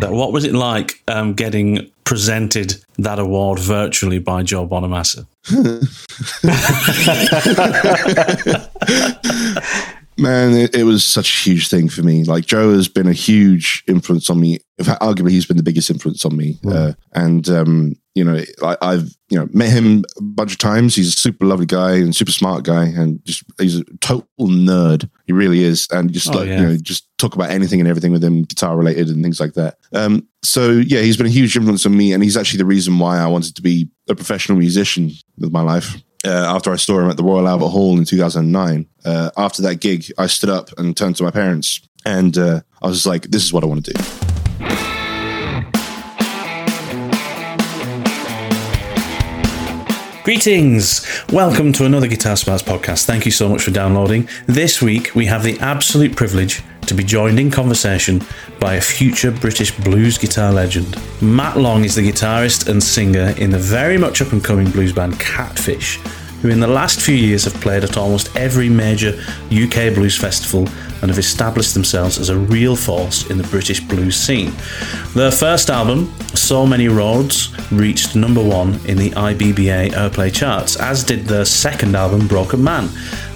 What was it like um, getting presented that award virtually by Joe Bonamassa? Man, it, it, was such a huge thing for me. Like Joe has been a huge influence on me. In fact, arguably, he's been the biggest influence on me. Mm. Uh, and um, you know, I, I've you know met him a bunch of times. He's a super lovely guy and super smart guy, and just he's a total nerd. He really is, and just oh, like yeah. you know, just talk about anything and everything with him, guitar related and things like that. Um, so yeah, he's been a huge influence on me, and he's actually the reason why I wanted to be a professional musician with my life uh, after I saw him at the Royal Albert Hall in 2009. Uh, after that gig, I stood up and turned to my parents, and uh, I was like, "This is what I want to do." Greetings! Welcome to another Guitar Smarts podcast. Thank you so much for downloading. This week we have the absolute privilege to be joined in conversation by a future British blues guitar legend. Matt Long is the guitarist and singer in the very much up and coming blues band Catfish, who in the last few years have played at almost every major UK blues festival and have established themselves as a real force in the British blues scene. Their first album, So Many Roads, reached number one in the IBBA Airplay charts, as did their second album, Broken Man,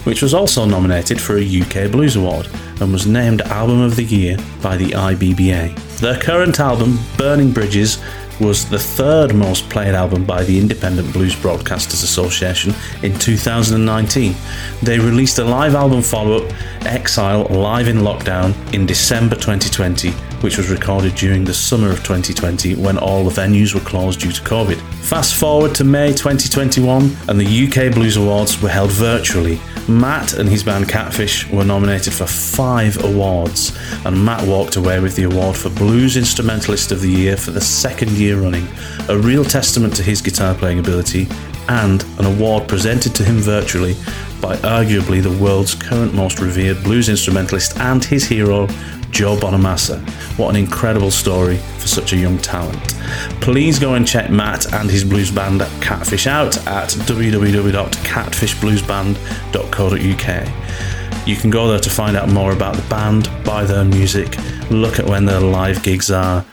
which was also nominated for a UK Blues Award and was named Album of the Year by the IBBA. Their current album, Burning Bridges, was the third most played album by the Independent Blues Broadcasters Association in 2019. They released a live album follow up, Exile Live in Lockdown, in December 2020, which was recorded during the summer of 2020 when all the venues were closed due to COVID. Fast forward to May 2021, and the UK Blues Awards were held virtually. Matt and his band Catfish were nominated for five awards, and Matt walked away with the award for Blues Instrumentalist of the Year for the second year running, a real testament to his guitar playing ability, and an award presented to him virtually by arguably the world's current most revered blues instrumentalist and his hero, Joe Bonamassa. What an incredible story for such a young talent. Please go and check Matt and his blues band Catfish out at www.catfishbluesband.co.uk. You can go there to find out more about the band, buy their music, look at when their live gigs are,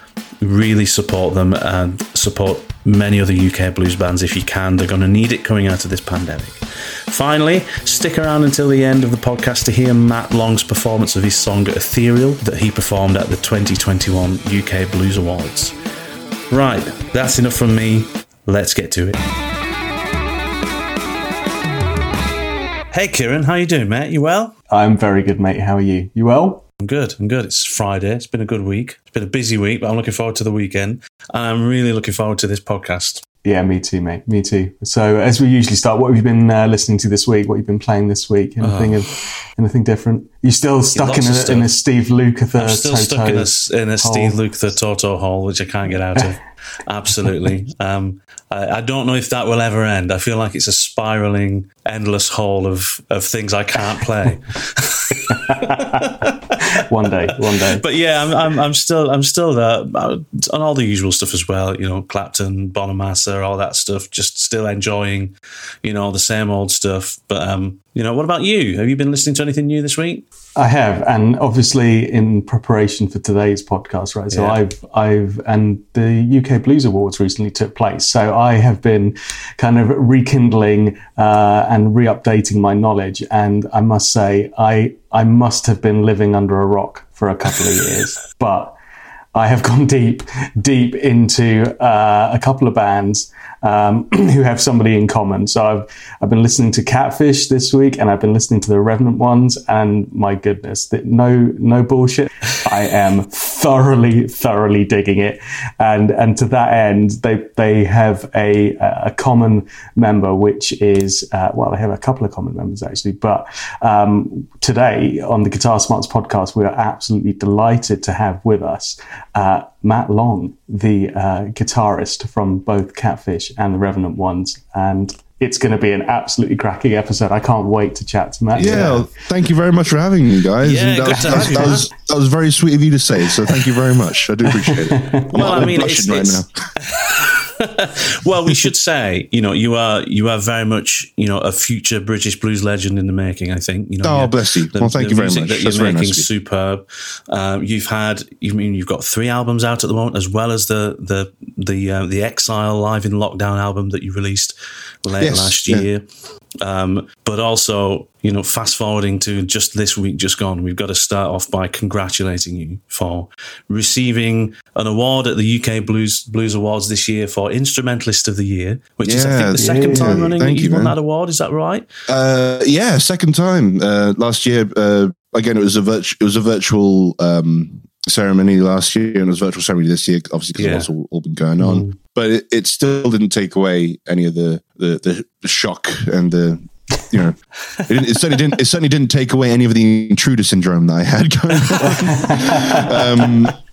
really support them and support many other UK blues bands if you can. They're going to need it coming out of this pandemic. Finally, stick around until the end of the podcast to hear Matt Long's performance of his song Ethereal that he performed at the 2021 UK Blues Awards. Right, that's enough from me. Let's get to it. Hey Kieran, how you doing, mate? You well? I'm very good, mate. How are you? You well? I'm good. I'm good. It's Friday. It's been a good week. It's been a busy week, but I'm looking forward to the weekend. And I'm really looking forward to this podcast. Yeah, me too, mate. Me too. So, as we usually start, what have you been uh, listening to this week? What have you been playing this week? Anything uh, of anything different? You still stuck in a, in a, Steve Lukather? I'm still stuck in a, in a Steve Lukather Toto hole, which I can't get out of. Absolutely. Um, I, I, don't know if that will ever end. I feel like it's a spiraling, endless hole of, of things I can't play. one day, one day. But yeah, I'm, I'm, I'm still, I'm still there uh, on all the usual stuff as well. You know, Clapton, Bonamassa, all that stuff. Just still enjoying, you know, the same old stuff. But um, You know, what about you? Have you been listening to anything new this week? I have, and obviously in preparation for today's podcast, right? So yeah. I've, I've, and the UK Blues Awards recently took place. So I have been kind of rekindling uh, and re-updating my knowledge, and I must say, I, I must have been living under a rock for a couple of years, but I have gone deep, deep into uh, a couple of bands um, who have somebody in common. So I've I've been listening to Catfish this week, and I've been listening to the Revenant ones, and my goodness, no no bullshit. I am thoroughly thoroughly digging it, and and to that end, they they have a a common member, which is uh, well, they have a couple of common members actually, but um, today on the Guitar Smarts podcast, we are absolutely delighted to have with us uh, Matt Long, the uh, guitarist from both Catfish and the Revenant ones, and it's going to be an absolutely cracking episode. I can't wait to chat to Matt. Yeah, thank you very much for having me, guys. Yeah, that, good to have you, that, was, that was very sweet of you to say. So thank you very much. I do appreciate it. well, I mean, it's, right it's, now. well, we should say, you know, you are you are very much, you know, a future British blues legend in the making. I think. You know, oh, bless you. The, well, thank you very much. That you're making nice superb. Um, you've had, you mean you've got three albums out at the moment, as well as the the the uh, the Exile Live in Lockdown album that you released late yes, last year. Yeah. Um, but also, you know, fast forwarding to just this week just gone, we've got to start off by congratulating you for receiving an award at the UK Blues Blues Awards this year for Instrumentalist of the Year, which yeah, is I think the second yeah, time running that you, won that award. Is that right? Uh, yeah, second time. Uh, last year, uh, again, it was a virtu- it was a virtual um, ceremony last year, and it was virtual ceremony this year, obviously because yeah. it's all, all, been going on. Mm. But it, it, still didn't take away any of the the, the shock and the you know, it, it, certainly didn't. It certainly didn't take away any of the intruder syndrome that I had going on. um,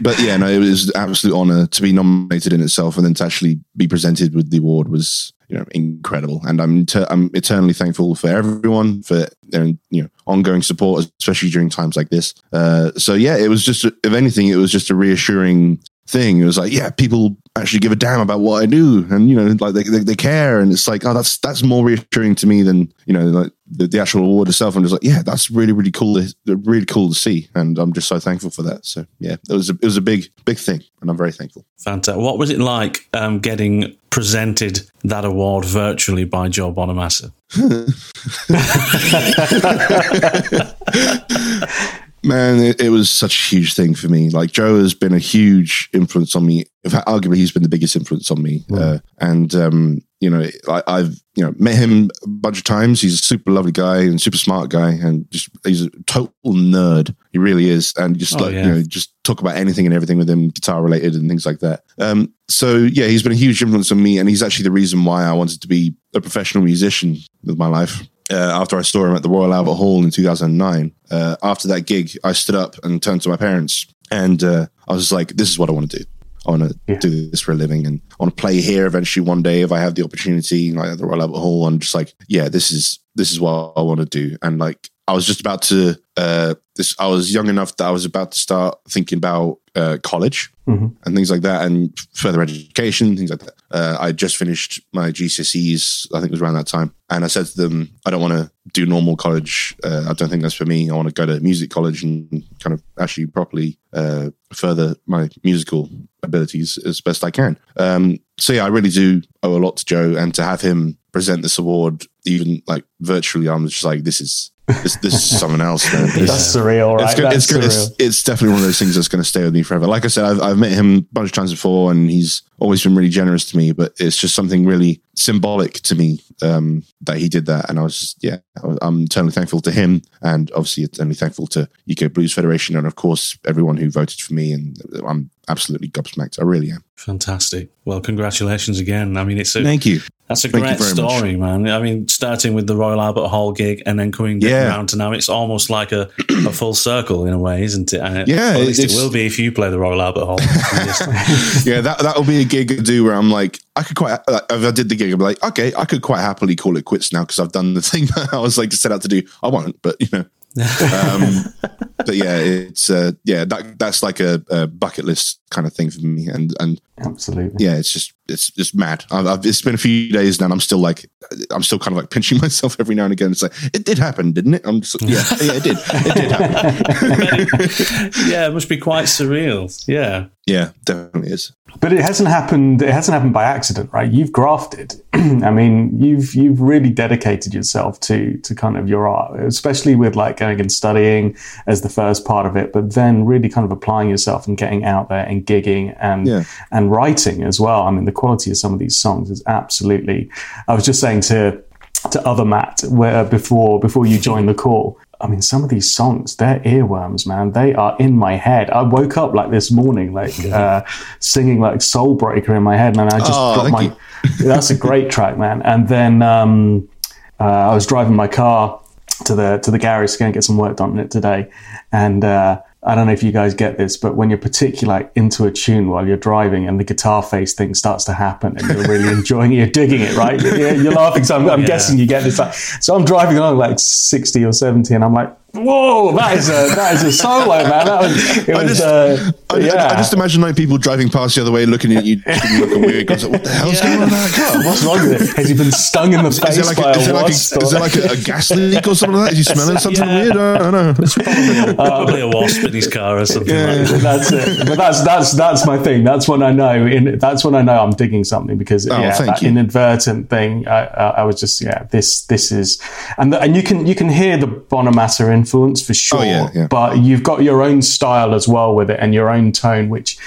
but yeah, no, it was an absolute honor to be nominated in itself, and then to actually be presented with the award was you know incredible. And I'm ter- I'm eternally thankful for everyone for their you know ongoing support, especially during times like this. Uh, so yeah, it was just if anything, it was just a reassuring thing. It was like, yeah, people actually give a damn about what I do, and you know, like they, they, they care, and it's like, oh, that's that's more reassuring to me than you know, like the, the actual award itself. I'm just like, yeah, that's really really cool, to, really cool to see, and I'm just so thankful for that. So yeah, it was a, it was a big big thing, and I'm very thankful. Fantastic. What was it like um, getting presented that award virtually by Joe Bonamassa? Man, it, it, was such a huge thing for me. Like Joe has been a huge influence on me. In fact, arguably, he's been the biggest influence on me. Mm. Uh, and um, you know, I, have you know met him a bunch of times. He's a super lovely guy and super smart guy, and just he's a total nerd. He really is, and just oh, like yeah. you know, just talk about anything and everything with him, guitar related and things like that. Um, so yeah, he's been a huge influence on me, and he's actually the reason why I wanted to be a professional musician with my life uh, after I saw him at the Royal Albert Hall in 2009. Uh, after that gig, I stood up and turned to my parents, and uh, I was like, "This is what I want to do. I want to yeah. do this for a living, and I want to play here eventually one day if I have the opportunity, like at the Royal Albert Hall." And just like, yeah, this is this is what I want to do. And like, I was just about to uh, this. I was young enough that I was about to start thinking about uh, college mm-hmm. and things like that, and further education, things like that. Uh, I just finished my GCSEs. I think it was around that time, and I said to them, "I don't want to do normal college. Uh, I don't think that's for me. I want to go to music college and kind of actually properly uh, further my musical abilities as best I can." Um, so yeah, I really do owe a lot to Joe, and to have him present this award, even like virtually, I'm just like, this is this, this is someone else, man. This, that's surreal, right? It's, that's it's, surreal. It's, it's, definitely one of those things that's going to stay with me forever. Like I said, I've, I've met him a bunch of times before, and he's always been really generous to me. But it's just something really symbolic to me um, that he did that, and I was just yeah, I'm eternally thankful to him, and obviously eternally thankful to UK Blues Federation, and of course everyone who voted for me. And I'm absolutely gobsmacked. I really am. Fantastic. Well, congratulations again. I mean, it's a thank you. That's a Thank great story, much. man. I mean, starting with the Royal Albert Hall gig and then coming yeah. around to now, it's almost like a, a full circle in a way, isn't it? And yeah, at least it will be if you play the Royal Albert Hall. yeah, that that'll be a gig to do where I'm like, I could quite like, if I did the gig, I'd be like, okay, I could quite happily call it quits now because I've done the thing that I was like to set out to do. I won't, but you know. um, but yeah, it's uh, yeah that that's like a, a, bucket list kind of thing for me, and and absolutely, yeah, it's just it's just mad. I've, I've, it's been a few days now, and I'm still like I'm still kind of like pinching myself every now and again. It's like it did happen, didn't it? I'm just yeah, yeah, it did, it did happen. yeah, it must be quite surreal. Yeah, yeah, definitely is. But it hasn't happened. It hasn't happened by accident, right? You've grafted. I mean, you've you've really dedicated yourself to to kind of your art, especially with like going and studying as the first part of it, but then really kind of applying yourself and getting out there and gigging and yeah. and writing as well. I mean, the quality of some of these songs is absolutely. I was just saying to to other Matt where before before you joined the call I mean, some of these songs, they're earworms, man. They are in my head. I woke up like this morning, like uh, singing like Soul Breaker in my head, man. I just oh, got my. that's a great track, man. And then um, uh, I was driving my car to the to the garage to go and get some work done on it today, and uh, I don't know if you guys get this, but when you're particularly into a tune while you're driving and the guitar face thing starts to happen and you're really enjoying it, you're digging it, right? You're, you're laughing. So I'm, I'm yeah. guessing you get this. So I'm driving along like 60 or 70 and I'm like, Whoa, that is a that is a solo, man. That was, it was, I just, uh, I, yeah. I, just imagine like people driving past the other way, looking at you, looking weird. Goes, what the hell's yeah. going on in that car? What's wrong with it? Has he been stung in the is face like by a, is a, like a, is there like a, a, gas leak or something like that? Is he smelling something yeah. weird? I don't know. It's probably a, probably a wasp in his car or something. Yeah. Like that. That's it. But that's that's that's my thing. That's when I know. In that's when I know I'm digging something because oh, yeah, that you. inadvertent thing. I, I, I, was just yeah. This this is and the, and you can you can hear the Bonamassa influence for sure. Oh, yeah, yeah. but you've got your own style as well with it and your own tone, which,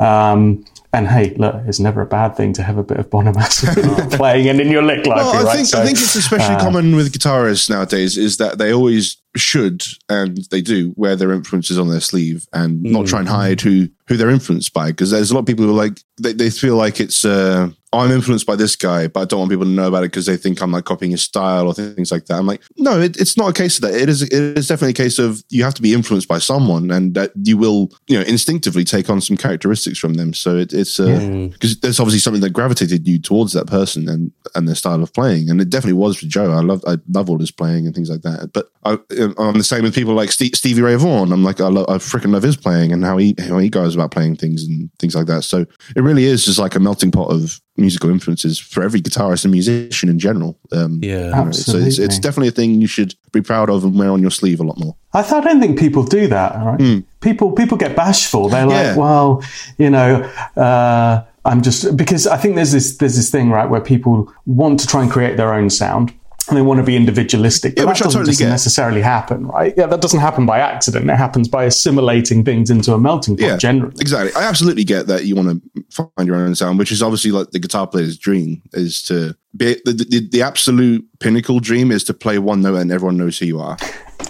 um, and hey, look, it's never a bad thing to have a bit of Bonamassa playing and in your lick library, well, I right? Think, so, I think it's especially uh, common with guitarists nowadays is that they always should and they do wear their influences on their sleeve and mm. not try and hide who who they're influenced by because there's a lot of people who are like they, they feel like it's uh I'm influenced by this guy, but I don't want people to know about it because they think I'm like copying his style or things like that. I'm like, no, it, it's not a case of that. It is, it is definitely a case of you have to be influenced by someone and that you will, you know, instinctively take on some characteristics from them. So it, it's, uh, because yeah. there's obviously something that gravitated you towards that person and, and their style of playing. And it definitely was for Joe. I love, I love all his playing and things like that. But I, I'm the same with people like Stevie Ray Vaughan. I'm like, I, love, I freaking love his playing and how he, how he goes about playing things and things like that. So it really is just like a melting pot of musical influences for every guitarist and musician in general. Um, yeah, absolutely. So it's, it's, definitely a thing you should be proud of and wear on your sleeve a lot more. I, th- I don't think people do that. Right? Mm. People people get bashful. They're like, yeah. well, you know. Uh, I'm just because I think there's this there's this thing right where people want to try and create their own sound and they want to be individualistic. But yeah, that doesn't totally get. necessarily happen, right? Yeah, that doesn't happen by accident. It happens by assimilating things into a melting pot. Yeah, generally, exactly. I absolutely get that you want to find your own sound, which is obviously like the guitar player's dream is to be the, the, the absolute pinnacle dream is to play one note and everyone knows who you are.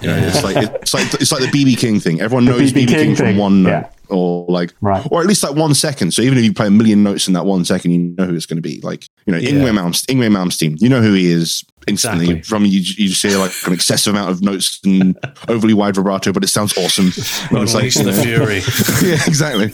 You know, it's like it's like it's like the BB King thing. Everyone knows BB King, King from one note. Yeah or like, right. or at least like one second. So even if you play a million notes in that one second, you know who it's going to be. Like, you know, yeah. Yngwie Malmsteen, Yngwie Malmsteen, you know who he is instantly exactly. from you. You just hear like an excessive amount of notes and overly wide vibrato, but it sounds awesome. And it's like the fury. yeah, exactly.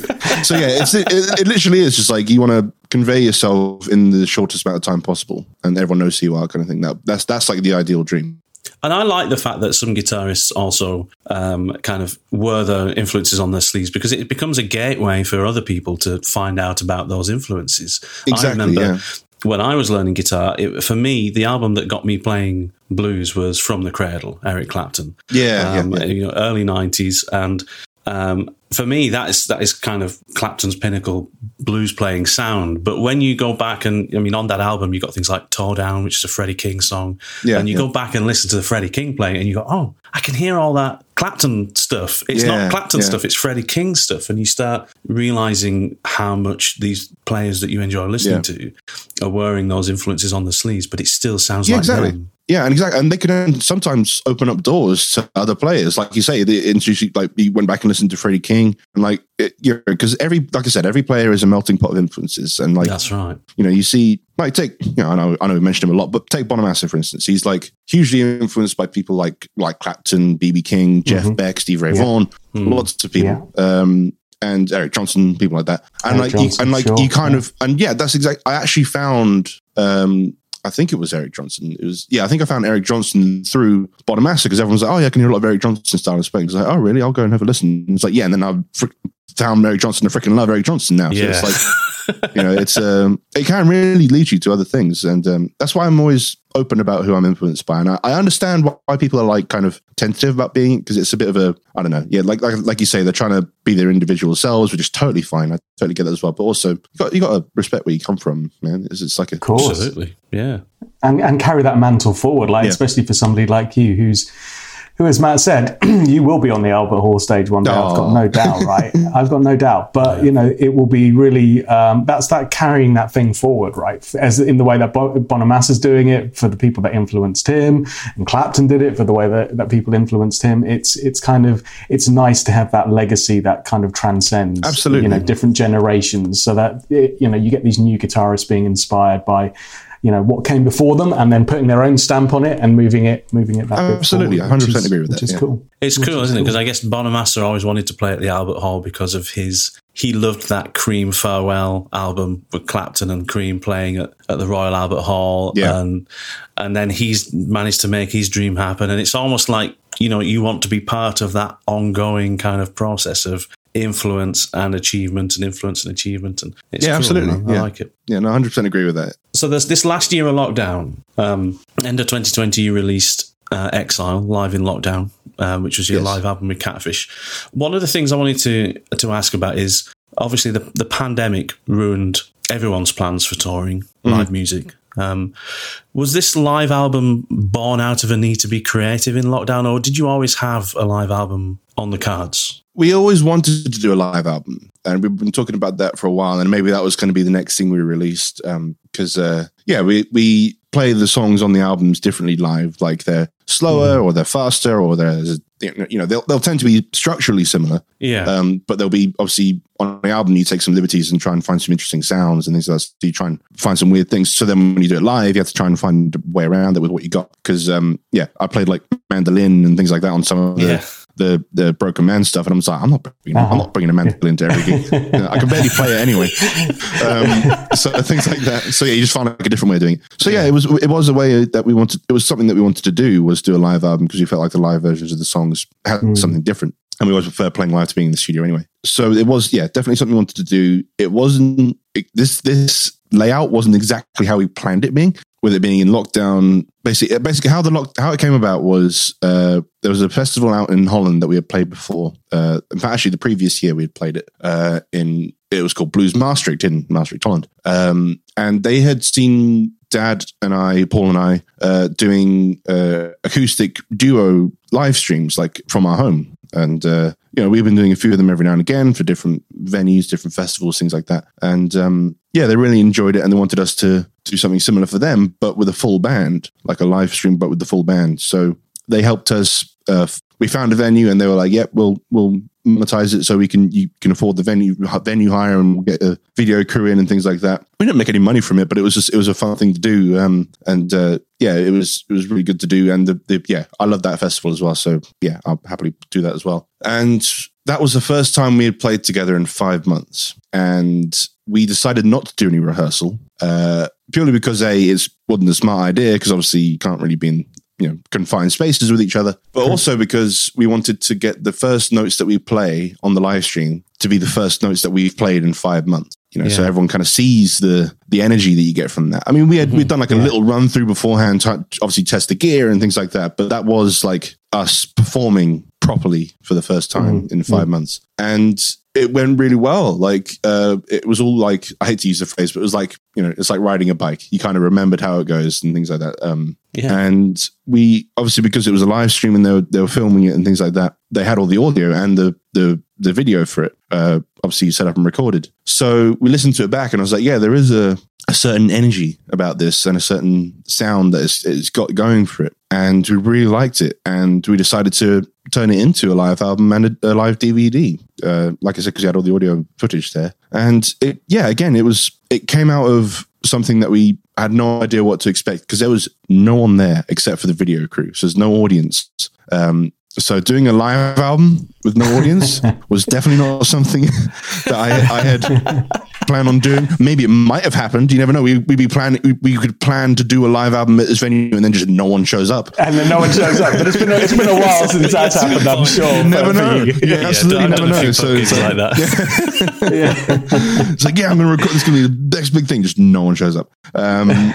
So yeah, it's it, it, it literally is just like you want to convey yourself in the shortest amount of time possible, and everyone knows who you are, kind of thing. That that's that's like the ideal dream. And I like the fact that some guitarists also um, kind of were the influences on their sleeves because it becomes a gateway for other people to find out about those influences. Exactly. I remember yeah. When I was learning guitar, it, for me, the album that got me playing blues was From the Cradle, Eric Clapton. Yeah, um, yeah, yeah. You know, early 90s. And um, for me, that is that is kind of Clapton's pinnacle blues playing sound. But when you go back and I mean, on that album, you got things like "Tore Down," which is a Freddie King song, yeah, and you yeah. go back and listen to the Freddie King playing, and you go, "Oh, I can hear all that Clapton stuff. It's yeah, not Clapton yeah. stuff; it's Freddie King stuff." And you start realizing how much these players that you enjoy listening to are wearing those influences on the sleeves, but it still sounds like exactly. them. Yeah, and exactly, and they can sometimes open up doors to other players, like you say. The introduce like you went back and listened to Freddie King, and like it, you know, because every like I said, every player is a melting pot of influences, and like that's right. You know, you see, like take you know, I know I know we mentioned him a lot, but take Bonamassa for instance. He's like hugely influenced by people like like Clapton, BB King, Jeff mm-hmm. Beck, Steve Ray yeah. Vaughan, mm. lots of people. Yeah. Um, and Eric Johnson, people like that, and Eric like, Johnson, you, and like sure. you kind yeah. of, and yeah, that's exactly. I actually found um, I think it was Eric Johnson. It was yeah, I think I found Eric Johnson through Bonamassa because everyone's like, oh yeah, I can hear a lot of Eric Johnson style in Spain. It's like, oh really? I'll go and have a listen. And it's like yeah, and then I fr- found Eric Johnson. I freaking love Eric Johnson now. So Yeah. it's like you know, it's um, it can really lead you to other things, and um, that's why I'm always open about who I'm influenced by. And I, I understand why, why people are like kind of tentative about being because it's a bit of a I don't know, yeah, like like like you say, they're trying to be their individual selves, which is totally fine. I totally get that as well. But also, you got you got to respect where you come from, man. It's, it's like a Of course. Absolutely. Yeah. and and carry that mantle forward, like Yeah. especially for somebody like you, who's who, as Matt said, you will be on the Albert Hall stage one day. I've got Oh. no doubt, right? I've got no doubt. But you know, it will be really um, that's that carrying that thing forward, right? As in the way that Bo- Bonamassa's doing it for the people that influenced him, and Clapton did it for the way that, that people influenced him. It's it's kind of it's nice to have that legacy that kind of transcends, Absolutely. you know, different generations, so that it, you know you get these new guitarists being inspired by you know what came before them and then putting their own stamp on it and moving it moving it that bit Absolutely, forward, 100% is- agree with which that, is yeah. cool It's Which cool, is isn't it? cool. Because I guess Bonamassa always wanted to play at the Albert Hall because of his. He loved that Cream Farewell album with Clapton and Cream playing at, at the Royal Albert Hall, Yeah. and and then he's managed to make his dream happen. And it's almost like you know you want to be part of that ongoing kind of process of influence and achievement and influence and achievement. And it's Yeah, cool, absolutely. man. I Yeah. like it. yeah, no, hundred percent agree with that. So there's this last year of lockdown. Um, end of 2020, you released uh, Exile live in lockdown, um, which was your Yes. live album with Catfish. One of the things I wanted to to ask about is obviously the the pandemic ruined everyone's plans for touring live music. Um, was this live album born out of a need to be creative in lockdown, or did you always have a live album on the cards? We always wanted to do a live album and we've been talking about that for a while and maybe that was going to be the next thing we released because uh, yeah we, we play the songs on the albums differently live like they're slower or they're faster or they're you know they'll, they'll tend to be structurally similar. Yeah, um, but they'll be obviously on the album you take some liberties and try and find some interesting sounds and things like that. So you try and find some weird things. So then when you do it live you have to try and find a way around it with what you got because um, yeah i played like mandolin and things like that on some of the Yeah. The the broken man stuff, and I'm like, I'm not bringing, I'm not bringing a mandolin to every gig. You know, I can barely play it anyway. Um, so things like that. So yeah, you just find like a different way of doing it. So yeah, it was it was a way that we wanted. It was something that we wanted to do was do a live album because we felt like the live versions of the songs had something different, and we always prefer playing live to being in the studio anyway. So it was yeah, definitely something we wanted to do. It wasn't it, this this layout wasn't exactly how we planned it being with it being in lockdown. Basically, basically how the lock, how it came about was uh, there was a festival out in Holland that we had played before. Uh, in fact, actually, the previous year we had played it uh, in. It was called Blues Maastricht in Maastricht, Holland, um, and they had seen Dad and I, Paul and I, uh, doing uh, acoustic duo live streams like from our home. And uh, you know, we've been doing a few of them every now and again for different venues, different festivals, things like that. And um, yeah, they really enjoyed it, and they wanted us to do something similar for them, but with a full band, like a live stream, but with the full band. So they helped us. Uh, we found a venue, and they were like, "Yep, we'll we'll monetize it so we can you can afford the venue venue hire, and we'll get a video crew in and things like that." We didn't make any money from it, but it was just it was a fun thing to do. Um, and uh, yeah, it was it was really good to do. And the, the yeah, I love that festival as well. So yeah, I'll happily do that as well. And that was the first time we had played together in five months, and we decided not to do any rehearsal uh, purely because a it wasn't a smart idea because obviously you can't really be in you know confined spaces with each other, but also because we wanted to get the first notes that we play on the live stream to be the first notes that we've played in five months. You know, so everyone kind of sees the the energy that you get from that. I mean, we had we'd done like a little run through beforehand, to obviously test the gear and things like that, but that was like us performing properly for the first time in 5 months, and it went really well. Like uh, it was all like I hate to use the phrase, but it was like you know, it's like riding a bike. You kind of remembered how it goes and things like that. Um, Yeah. and we obviously because it was a live stream and they were they were filming it and things like that. They had all the audio and the the the video for it. Uh, obviously set up and recorded. So we listened to it back, and I was like, yeah, there is a a certain energy about this and a certain sound that it's, it's got going for it. And we really liked it. And we decided to turn it into a live album and a, a live DVD. Uh, like I said, because we had all the audio footage there. And it, yeah, again, it was, it came out of something that we had no idea what to expect because there was no one there except for the video crew. So there's no audience. Um, so doing a live album with no audience was definitely not something that I, I had plan on doing. Maybe it might have happened. You never know. We we be plan we, we could plan to do a live album at this venue, and then just no one shows up. And then no one shows up. But it's been a, it's been a while since that's happened. I'm sure. You never for- for know. you. Yeah, absolutely I've never done know. So it's like, like that. Yeah. it's like, yeah, I'm going to record. This going to be the next big thing. Just no one shows up. Um,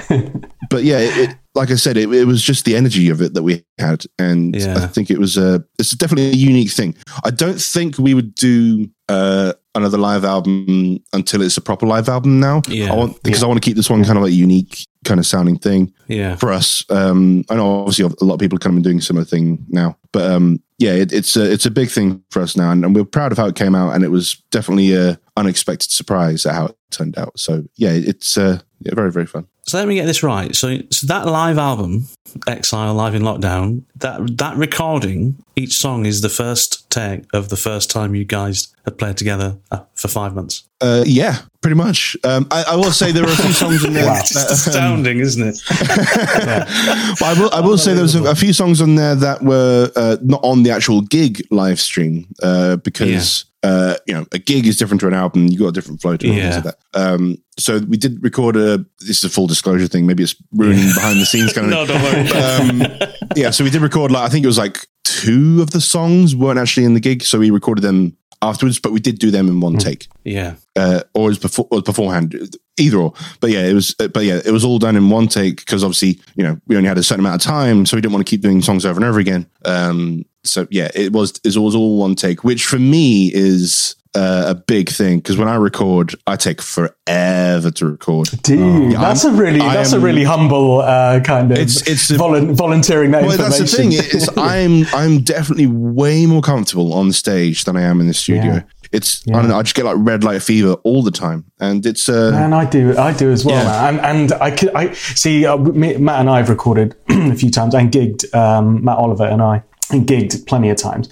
but yeah, it, it, like I said, it, it was just the energy of it that we had, and Yeah. I think it was a. It's definitely a unique thing. I don't think we would do uh, another live album until it's a proper live album now. Yeah. I want because I want to keep this one kind of like unique kind of sounding thing Yeah. for us. Um, I know obviously a lot of people kind of been doing a similar thing now, but um, yeah, it, it's a it's a big thing for us now, and, and we're proud of how it came out, and it was definitely a unexpected surprise at how it turned out. So yeah, it's uh, yeah, very very fun. So let me get this right. So, so that live album, Exile Live in Lockdown, that that recording, each song is the first of the first time you guys had played together uh, for five months. Uh, yeah, pretty much. Um, I, I will say there are a few songs in there. It's that, um, astounding, isn't it? but I will, I will say there was a, a few songs on there that were uh, not on the actual gig live stream uh, because uh, you know a gig is different to an album. You got a different flow to it. Yeah. like. Um, so we did record a. This is a full disclosure thing. Maybe it's ruining behind the scenes kind of. no, don't worry. um, yeah, so we did record like I think it was like two of the songs weren't actually in the gig, so we recorded them afterwards, but we did do them in one take yeah. uh, or as before or beforehand, either or. But yeah, it was. uh, But yeah, it was all done in one take because obviously you know we only had a certain amount of time, so we didn't want to keep doing songs over and over again. Um, so yeah, it was it was all one take, which for me is. Uh, a big thing because when I record, I take forever to record. Dude, that's a really I that's a really humble uh, kind of It's- it's a- volun- volunteering that Well, that's the thing. Is I'm I'm definitely way more comfortable on stage than I am in the studio. Yeah. It's I don't know. I just get like red light fever all the time, and it's uh, And I do, I do as well. Yeah. man. And and I could, I see. Uh, me, Matt and I have recorded a few times and gigged. Um, Matt Oliver and I and gigged plenty of times,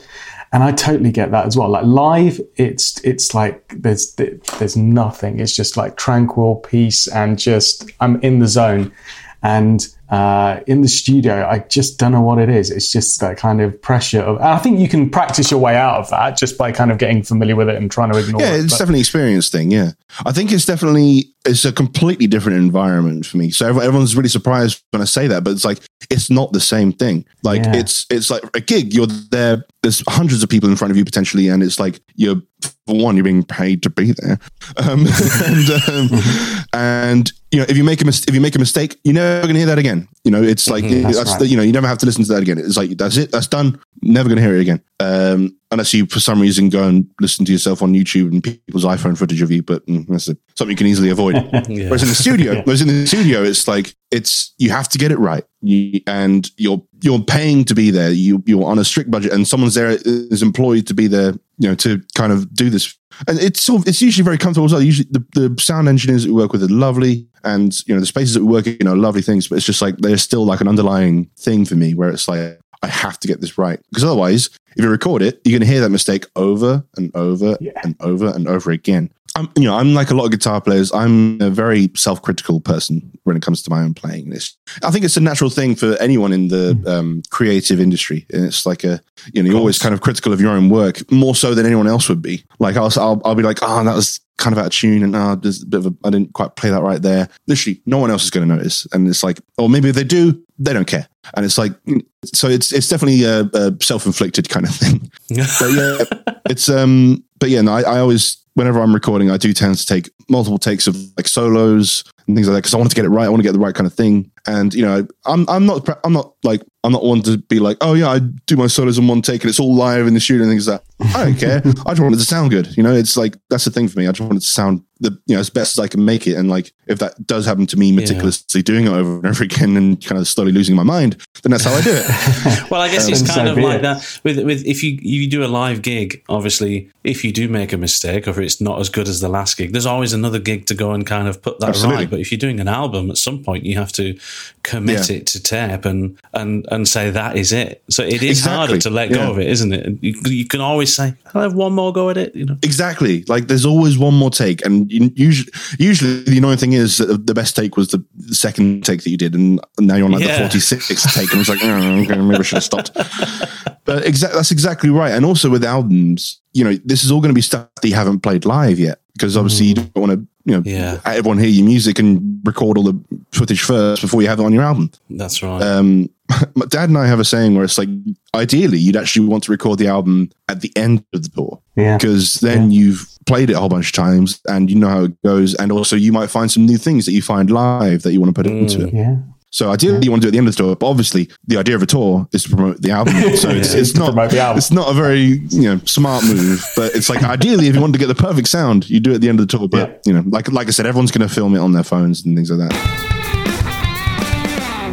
and I totally get that as well. Like live, it's it's like there's there's nothing. It's just like tranquil peace and just I'm in the zone. And uh, in the studio, I just don't know what it is. It's just that kind of pressure of. I think you can practice your way out of that just by kind of getting familiar with it and trying to ignore yeah, it. it's definitely an experience thing. Yeah, I think it's definitely it's a completely different environment for me. So everyone's really surprised when I say that, but it's like it's not the same thing. Like Yeah. it's it's like a gig. You're there. There's hundreds of people in front of you potentially, and it's like you're for one, you're being paid to be there, um, and um, and you know if you make a mis- if you make a mistake, you're never going to hear that again. You know, it's like That's that's right. the, you know you never have to listen to that again. It's like that's it, that's done. Never going to hear it again. Um, unless you for some reason go and listen to yourself on YouTube and people's iPhone footage of you, but mm, that's a, something you can easily avoid. Yeah. Whereas in the studio, whereas in the studio, it's like it's you have to get it right, you, and you're you're paying to be there. You you're on a strict budget, and someone's there is employed to be there, you know, to kind of do this. And it's sort of, it's usually very comfortable as well. Usually, the, the sound engineers that we work with are lovely, and you know the spaces that we work in are lovely things. But it's just like there's still like an underlying thing for me where it's like I have to get this right because otherwise, if you record it, you're going to hear that mistake over and over Yeah. and over and over again. I'm, you know, I'm like a lot of guitar players. I'm a very self-critical person when it comes to my own playing. This, I think it's a natural thing for anyone in the um, creative industry, and it's like a, you know, you're always kind of critical of your own work more so than anyone else would be. Like I'll, I'll, I'll be like, oh, that was kind of out of tune, and oh, there's a bit of a, I didn't quite play that right there. Literally, no one else is going to notice, and it's like, or maybe if they do, they don't care, and it's like, so it's it's definitely a, a self-inflicted kind of thing but yeah, it's um, but yeah, no, I, I always whenever I'm recording, I do tend to take multiple takes of like solos and things like that because I want to get it right. I want to get the right kind of thing. And you know, I'm I'm not I'm not like I'm not one to be like, oh yeah, I do my solos in one take and it's all live in the studio and things like that. I don't care. I just want it to sound good. You know, it's like that's the thing for me. I just want it to sound the you know as best as I can make it. And like if that does happen to me meticulously doing it over and over again and kind of slowly losing my mind, then that's how I do it. Well, I guess Um, it's so kind of like it. that with with if you you do a live gig. Obviously, if you do make a mistake or if it's not as good as the last gig, there's always another gig to go and kind of put that Absolutely. right. But if you're doing an album, at some point you have to commit Yeah. it to tape and and and say that is it. So it is Exactly. harder to let go Yeah. of it, isn't it? You, you can always say, "I'll have one more go at it." You know. Exactly. Like there's always one more take, and you, usually, usually the annoying thing is that the best take was the second take that you did, and now you're on like Yeah. the 46th take, and it's like, oh, okay, maybe I should have stopped. But exactly, that's exactly right. And also with albums, you know, this is all going to be stuff that you haven't played live yet, because obviously you don't want to you know, Yeah. everyone hear your music and record all the footage first before you have it on your album. That's right. Um, my dad and I have a saying where it's like, ideally, you'd actually want to record the album at the end of the tour Yeah. because then you've played it a whole bunch of times and you know how it goes, and also you might find some new things that you find live that you want to put into it. Mm, yeah. So ideally, you want to do it at the end of the tour, but obviously, the idea of a tour is to promote the album. So it's, it's not Promote the album. it's not a very you know smart move, but it's like ideally, if you want to get the perfect sound, you do it at the end of the tour. But Yeah. you know, like like I said, everyone's going to film it on their phones and things like that.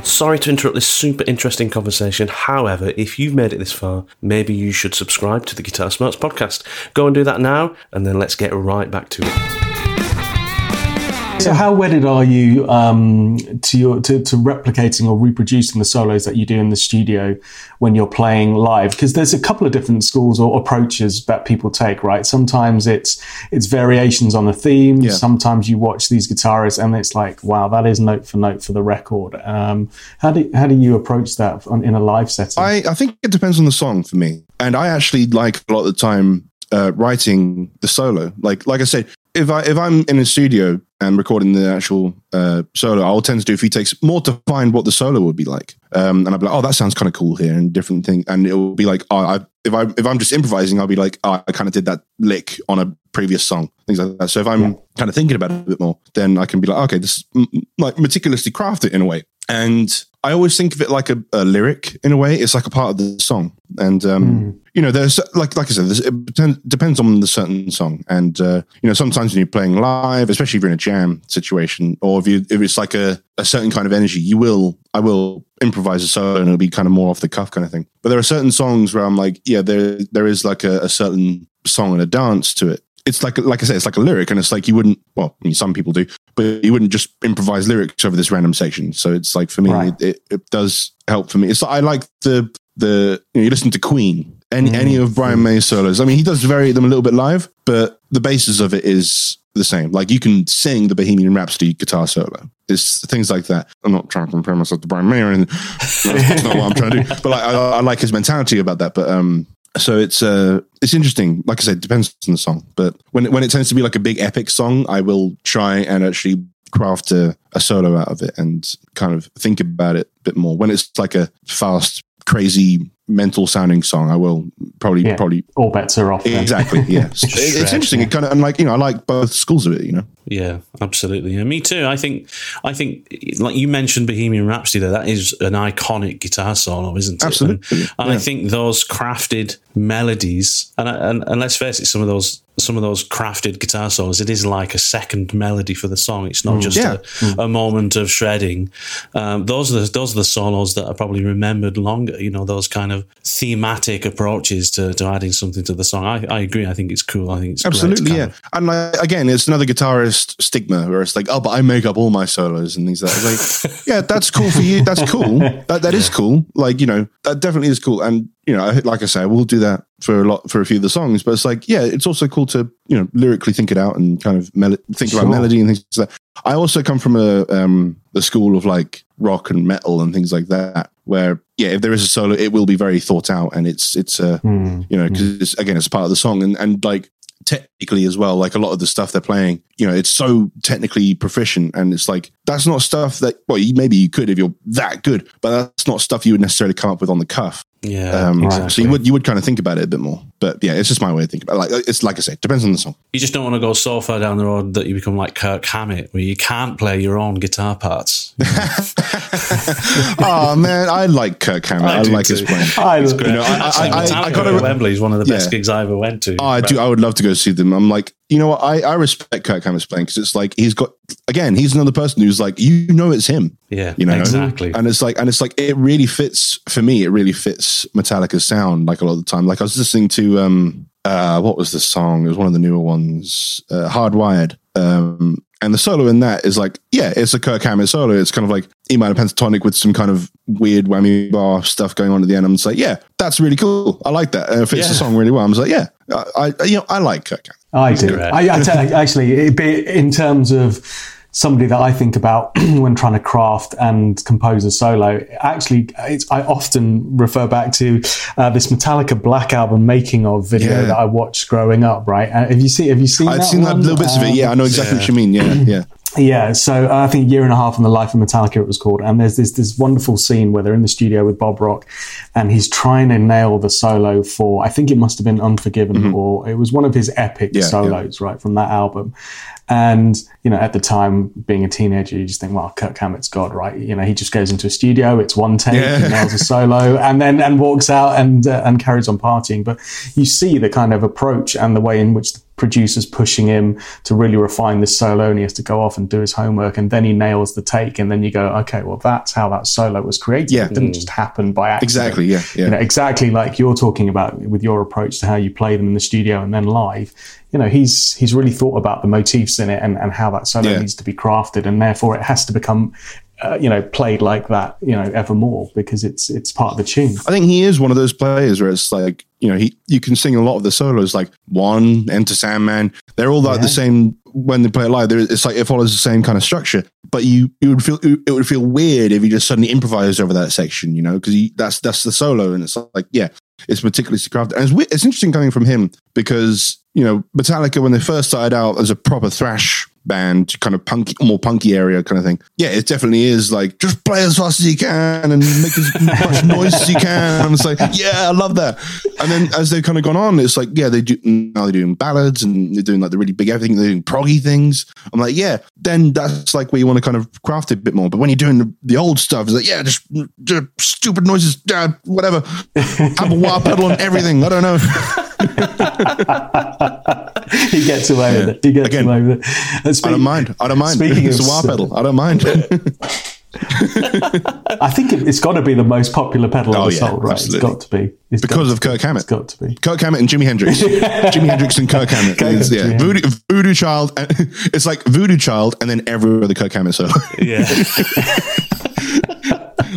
Sorry to interrupt this super interesting conversation. However, if you've made it this far, maybe you should subscribe to the Guitar Smarts podcast. Go and do that now, and then let's get right back to it. So, how wedded are you um, to your to, to replicating or reproducing the solos that you do in the studio when you're playing live? Because there's a couple of different schools or approaches that people take. Right? Sometimes it's it's variations on a theme. Yeah. Sometimes you watch these guitarists and it's like, wow, that is note for note for the record. Um, how do how do you approach that on, in a live setting? I, I think it depends on the song for me. And I actually like a lot of the time uh, writing the solo. Like like I said, if I if I'm in a studio and recording the actual uh, solo, I'll tend to do a few takes more to find what the solo would be like. Um, and I'll be like, oh, that sounds kind of cool here, and different thing. And it will be like, oh, I, if I if I'm just improvising, I'll be like, oh, I kind of did that lick on a previous song, things like that. So if I'm kind of thinking about it a bit more, then I can be like, okay, this mm, like meticulously craft it in a way. And I always think of it like a, a lyric in a way. It's like a part of the song. And um, you know, there's like like I said, it depends on the certain song. And uh, you know, sometimes when you're playing live, especially if you're in a jam situation, or if you if it's like a, a certain kind of energy, you will I will improvise a solo and it'll be kind of more off the cuff kind of thing. But there are certain songs where I'm like, yeah, there there is like a, a certain song and a dance to it. It's like like I said, it's like a lyric, and it's like you wouldn't. Well, I mean, some people do, but you wouldn't just improvise lyrics over this random section. So it's like for me, Right. it, it, it does help for me. It's I like the the you, know, you listen to Queen. Any any of Brian May's solos. I mean, he does vary them a little bit live, but the basis of it is the same. Like you can sing the Bohemian Rhapsody guitar solo. It's things like that. I'm not trying to compare myself to Brian May or anything. That's not what I'm trying to do. But like, I, I like his mentality about that. But um, so it's uh, it's interesting. Like I said, depends on the song. But when it, when it tends to be like a big epic song, I will try and actually craft a, a solo out of it and kind of think about it a bit more. When it's like a fast, crazy, mental sounding song, I will probably Yeah. probably All bets are off. then. exactly yeah. It- it's stretch, interesting. It kind of and like you know I like both schools of it. You know. Yeah, absolutely. Yeah, me too. I think, I think, like you mentioned, Bohemian Rhapsody. There, that is an iconic guitar solo, isn't it? Absolutely, And, and I think those crafted melodies, and, and and let's face it, some of those some of those crafted guitar solos, it is like a second melody for the song. It's not just Yeah. a, a moment of shredding. Um, those are the, those are the solos that are probably remembered longer. You know, those kind of thematic approaches to, to adding something to the song. I, I agree. I think it's cool. I think it's Absolutely, yeah. of- And like, again, it's another guitarist stigma where it's like, oh, but I make up all my solos and things like that. It's like, yeah, that's cool for you. That's cool. That that is cool. Like you know, that definitely is cool. And you know, like I say, we'll do that for a lot for a few of the songs. But it's like, yeah, it's also cool to you know lyrically think it out and kind of mel- think Sure. about melody and things like that. I also come from a um the school of like rock and metal and things like that, where yeah, if there is a solo, it will be very thought out and it's it's uh Hmm. you know, because it's, again, it's part of the song and, and like technically as well, like a lot of the stuff they're playing, you know, it's so technically proficient and it's like, that's not stuff that, well, you, maybe you could if you're that good, but that's not stuff you would necessarily come up with on the cuff. Yeah, Um, exactly. So you would, you would kind of think about it a bit more, but yeah, it's just my way of thinking about it. Like, it's like I say, depends on the song. You just don't want to go so far down the road that you become like Kirk Hammett, where you can't play your own guitar parts. oh man, I like Kirk Hammett. I I, do like his playing. I, You know, I, Actually, I, I, I gotta, at Wembley is one of the best Yeah. gigs I ever went to. Oh, I do. I would love to go see them. I'm like, you know what? I, I respect Kirk Hammett's playing because it's like he's got again. He's another person who's like, you know, it's him. Yeah, You know, exactly. And it's like, and it's like, it really fits for me. It really fits Metallica's sound. Like a lot of the time, like I was listening to um, uh, what was the song? It was one of the newer ones, uh, Hardwired. Um, and the solo in that is like, yeah, it's a Kirk Hammett solo. It's kind of like E minor pentatonic with some kind of weird whammy bar stuff going on at the end. I'm just like, yeah, that's really cool. I like that. And it fits the song really well. I'm just like, yeah, I, I you know, I like Kirk Hammett. I do. I, I tell- actually, it be, in terms of somebody that I think about when trying to craft and compose a solo. Actually, I often refer back to uh, this Metallica Black Album making of video yeah. that I watched growing up. Right? Uh, have you seen? Have you seen? I've that seen one? that little bits um, of it. Yeah, I know exactly yeah. what you mean. Yeah, yeah. Yeah, so uh, I think year and a half in the life of Metallica it was called, and there's this this wonderful scene where they're in the studio with Bob Rock, and he's trying to nail the solo for I think it must have been Unforgiven mm-hmm. or it was one of his epic yeah, solos yeah. right from that album, and you know at the time being a teenager you just think well Kirk Hammett's God right you know he just goes into a studio it's one take yeah. and nails a solo and then and walks out and uh, and carries on partying, but you see the kind of approach and the way in which the producers pushing him to really refine this solo and he has to go off and do his homework and then he nails the take and then you go okay well that's how that solo was created yeah. it didn't mm. just happen by accident exactly yeah, yeah. You know, exactly like you're talking about with your approach to how you play them in the studio and then live you know he's he's really thought about the motifs in it and, and how that solo yeah. needs to be crafted and therefore it has to become uh, you know, played like that, you know, evermore because it's it's part of the tune. I think he is one of those players where it's like, you know, he you can sing a lot of the solos like one, Enter Sandman. They're all like yeah. the same when they play it live. It's like it follows the same kind of structure. But you you would feel it would feel weird if you just suddenly improvised over that section, you know, because that's that's the solo, and it's like yeah, it's meticulously crafted. And it's, it's interesting coming from him because you know Metallica when they first started out as a proper thrash band, kind of punky, more punky area kind of thing. Yeah, it definitely is like just play as fast as you can and make as much noise as you can. And it's like, yeah, I love that. And then as they've kind of gone on, it's like, yeah, they do now they're doing ballads and they're doing like the really big everything. They're doing proggy things. I'm like, yeah, then that's like where you want to kind of craft it a bit more. But when you're doing the, the old stuff, it's like, yeah, just, just stupid noises, uh, whatever. Have a wah pedal on everything. I don't know. he gets away yeah. with it. He gets Again, away with it. Speak, I don't mind. I don't mind. Speaking it's of, a wah pedal. I don't mind. I think it, has got to be the most popular pedal oh, ever yeah, sold, right? Absolutely. It's got to be. It's because of Kirk Hammett. It's got to be. Kirk Hammett and Jimi Hendrix. Jimi Hendrix and Kirk Hammett. Kirk yeah. Voodoo, Voodoo, Child. It's like Voodoo Child and then every other Kirk Hammett solo. Yeah.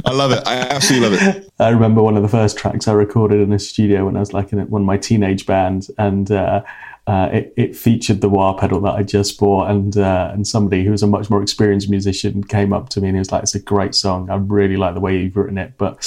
I love it. I absolutely love it. I remember one of the first tracks I recorded in a studio when I was like in one of my teenage bands, and uh, uh, it, it, featured the wah pedal that I just bought, and uh, and somebody who was a much more experienced musician came up to me and he was like, "It's a great song. I really like the way you've written it, but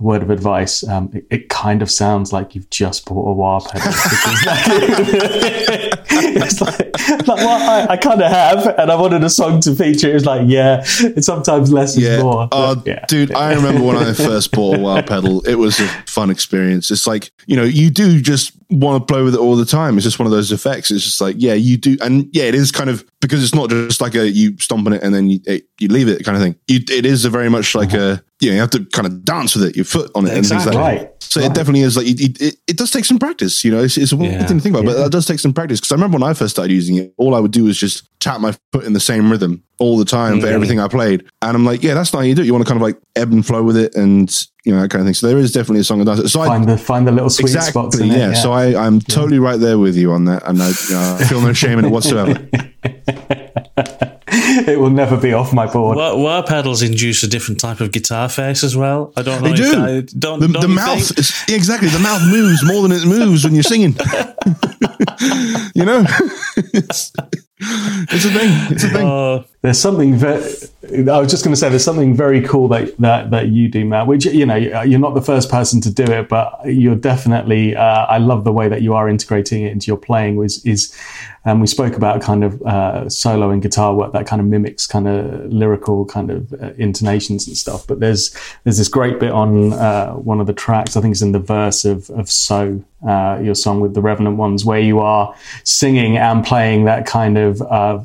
word of advice: um, it, it, kind of sounds like you've just bought a wah pedal." it's like, like well, I, I kind of have, and I wanted a song to feature. It was like, yeah, it's sometimes less yeah. is more. Oh, yeah. dude, I remember when I first bought a wah pedal. It was a fun experience. It's like you know, you do just want to play with it all the time. It's just one of those effects. It's just like, yeah, you do. And yeah, it is kind of because it's not just like a you stomp on it and then you, it, you leave it kind of thing. You, it is a very much like uh-huh. a, you, know, you have to kind of dance with it, your foot on it exactly. and things like that. So right. it definitely is like, it, it, it, does take some practice, you know, it's, it's a weird yeah. thing to think about, yeah. but that does take some practice. Cause I remember when I first started using it, all I would do was just tap my foot in the same rhythm all the time mm-hmm. for everything I played. And I'm like, yeah, that's not how you do it. You want to kind of like ebb and flow with it and you know that kind of thing. So there is definitely a song that does it. So find I, the find the little sweet exactly, spots. yeah. It, yeah. So I I'm yeah. totally right there with you on that, and I, you know, I feel no shame in it whatsoever. it will never be off my board. Wah, wah pedals induce a different type of guitar face as well. I don't know. They do. I, don't, the, don't the mouth is, exactly the mouth moves more than it moves when you're singing. you know, it's, it's, a thing. It's a thing. Uh, there's something very. I was just going to say there's something very cool that, that that you do, Matt. Which you know you're not the first person to do it, but you're definitely. Uh, I love the way that you are integrating it into your playing. Was is and we spoke about kind of uh, solo and guitar work that kind of mimics kind of lyrical kind of uh, intonations and stuff. But there's there's this great bit on uh, one of the tracks. I think it's in the verse of of So, uh, your song with the Revenant ones, where you are singing and playing that kind of uh,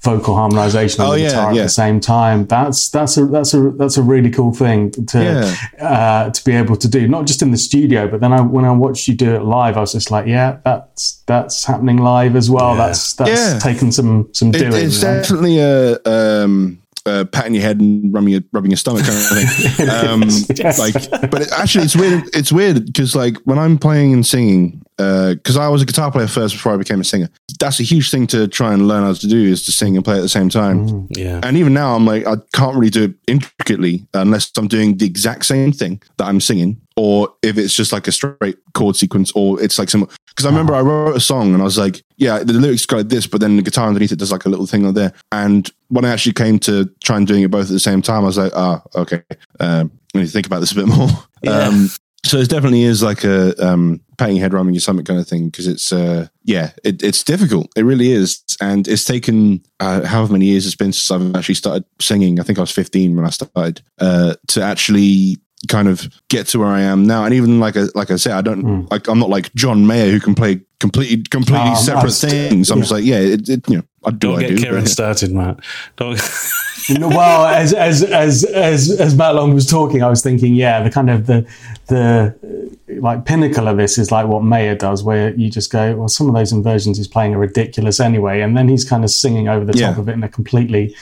vocal harmonization on oh, the yeah, guitar yeah. at the same time. That's that's a that's a that's a really cool thing to yeah. Uh, to be able to do, not just in the studio, but then I, when I watched you do it live, I was just like, yeah, that's that's happening live as well. Oh that's that's yeah. taken some some doing. It, it's definitely a um, uh, patting your head and rubbing your rubbing your stomach kind of thing. um, yes. Like, but it, actually, it's weird. It's weird because like when I'm playing and singing, because uh, I was a guitar player first before I became a singer. That's a huge thing to try and learn how to do is to sing and play at the same time. Mm, yeah. And even now, I'm like, I can't really do it intricately unless I'm doing the exact same thing that I'm singing or if it's just like a straight chord sequence, or it's like some. Because I remember I wrote a song and I was like, yeah, the lyrics go like this, but then the guitar underneath it does like a little thing on there. And when I actually came to try and doing it both at the same time, I was like, ah, okay. Um, let me think about this a bit more. Yeah. Um, so it definitely is like a um, patting your head rhyming your stomach kind of thing because it's uh, yeah, it, it's difficult. It really is, and it's taken uh, however many years it's been since I've actually started singing. I think I was 15 when I started uh, to actually kind of get to where I am now. And even like a, like I said, I don't Mm. like I'm not like John Mayer who can play completely completely Um, I separate was- things. I'm yeah. just like yeah, it, it, you know I do Don't I get do. Kieran but- started, Matt. Don't. well, as, as as as as Matt Long was talking, I was thinking, yeah, the kind of the the uh, like pinnacle of this is like what Mayer does, where you just go, well, some of those inversions he's playing are ridiculous anyway, and then he's kind of singing over the top of it in a completely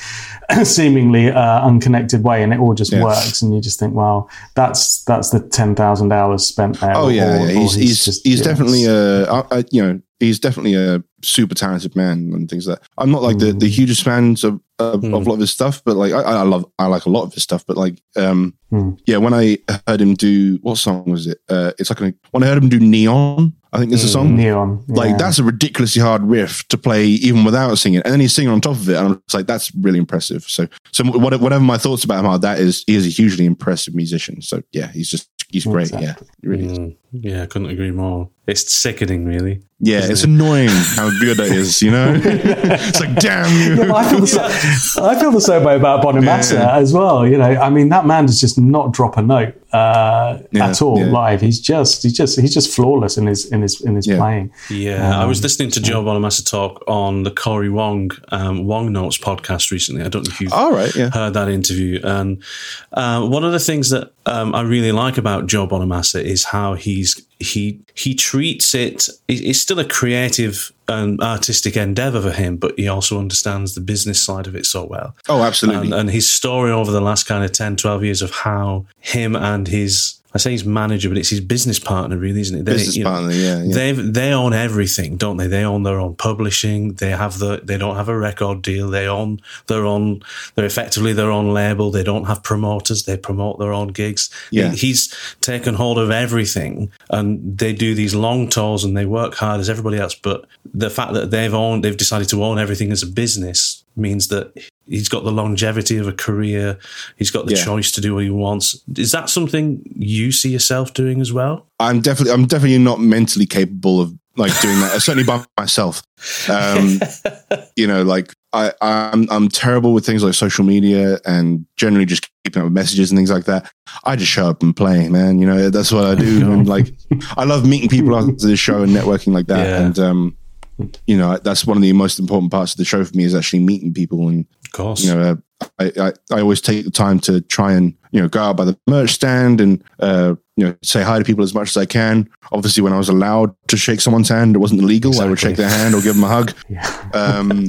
seemingly uh, unconnected way, and it all just Yeah. works, and you just think, well, that's that's the ten thousand hours spent there. Oh yeah, or- yeah. or he's he's just- he's yeah, definitely a I, I, you know he's definitely a super talented man and things like that. I'm not like the, the hugest fans of of, Mm. of a lot of his stuff, but like I, I love I like a lot of his stuff. But like um Mm. yeah, when I heard him do what song was it? Uh, it's like a, when I heard him do Neon, I think it's a song. neon. Like that's a ridiculously hard riff to play even without singing, and then he's singing on top of it, and I'm just like, that's really impressive. So, so whatever my thoughts about him are, that is he is a hugely impressive musician. So yeah, he's just he's great. Yeah, he really is. Mm, yeah, I couldn't agree more. It's sickening, really. Yeah, it's it? annoying how good that is. You know, it's like damn you. Yeah, I feel the same. I feel the same way about Bonamassa Yeah. as well. You know, I mean, that man does just not drop a note uh, Yeah, at all yeah. live. He's just, he's just, he's just flawless in his in his in his Yeah. playing. Yeah, I Um, was listening to Joe Bonamassa talk on the Corey Wong um, Wong Notes podcast recently. I don't know if you've All right, yeah, heard that interview. And uh, one of the things that um, I really like about Joe Bonamassa is how he's he he treats it. it- It's still a creative and artistic endeavor for him, but he also understands the business side of it so well. oh, absolutely. And, and his story over the last kind of 10, 12 years of how him and his I say his manager, but it's his business partner, really, isn't it? They, Business you know, partner, yeah, yeah. They they own everything, don't they? They own their own publishing. They have the they don't have a record deal. They own their own. They're effectively their own label. They don't have promoters. They promote their own gigs. Yeah. He- he's taken hold of everything, and they do these long tours and they work hard as everybody else. But the fact that they've owned, they've decided to own everything as a business means that he's got the longevity of a career. He's got the Yeah. choice to do what he wants. Is that something you see yourself doing as well? I'm definitely I'm definitely not mentally capable of like doing that. certainly by myself. Um, you know, like I I'm I'm terrible with things like social media and generally just keeping up with messages and things like that. I just show up and play, man. You know, that's what I do. and like I love meeting people after the show and networking like that. Yeah. And um, you know, that's one of the most important parts of the show for me is actually meeting people and Of course. you know, uh, I, I, I always take the time to try and, you know, go out by the merch stand and, uh, you know, say hi to people as much as I can. Obviously, when I was allowed to shake someone's hand, it wasn't illegal. I would shake their hand or give them a hug. Yeah. Um,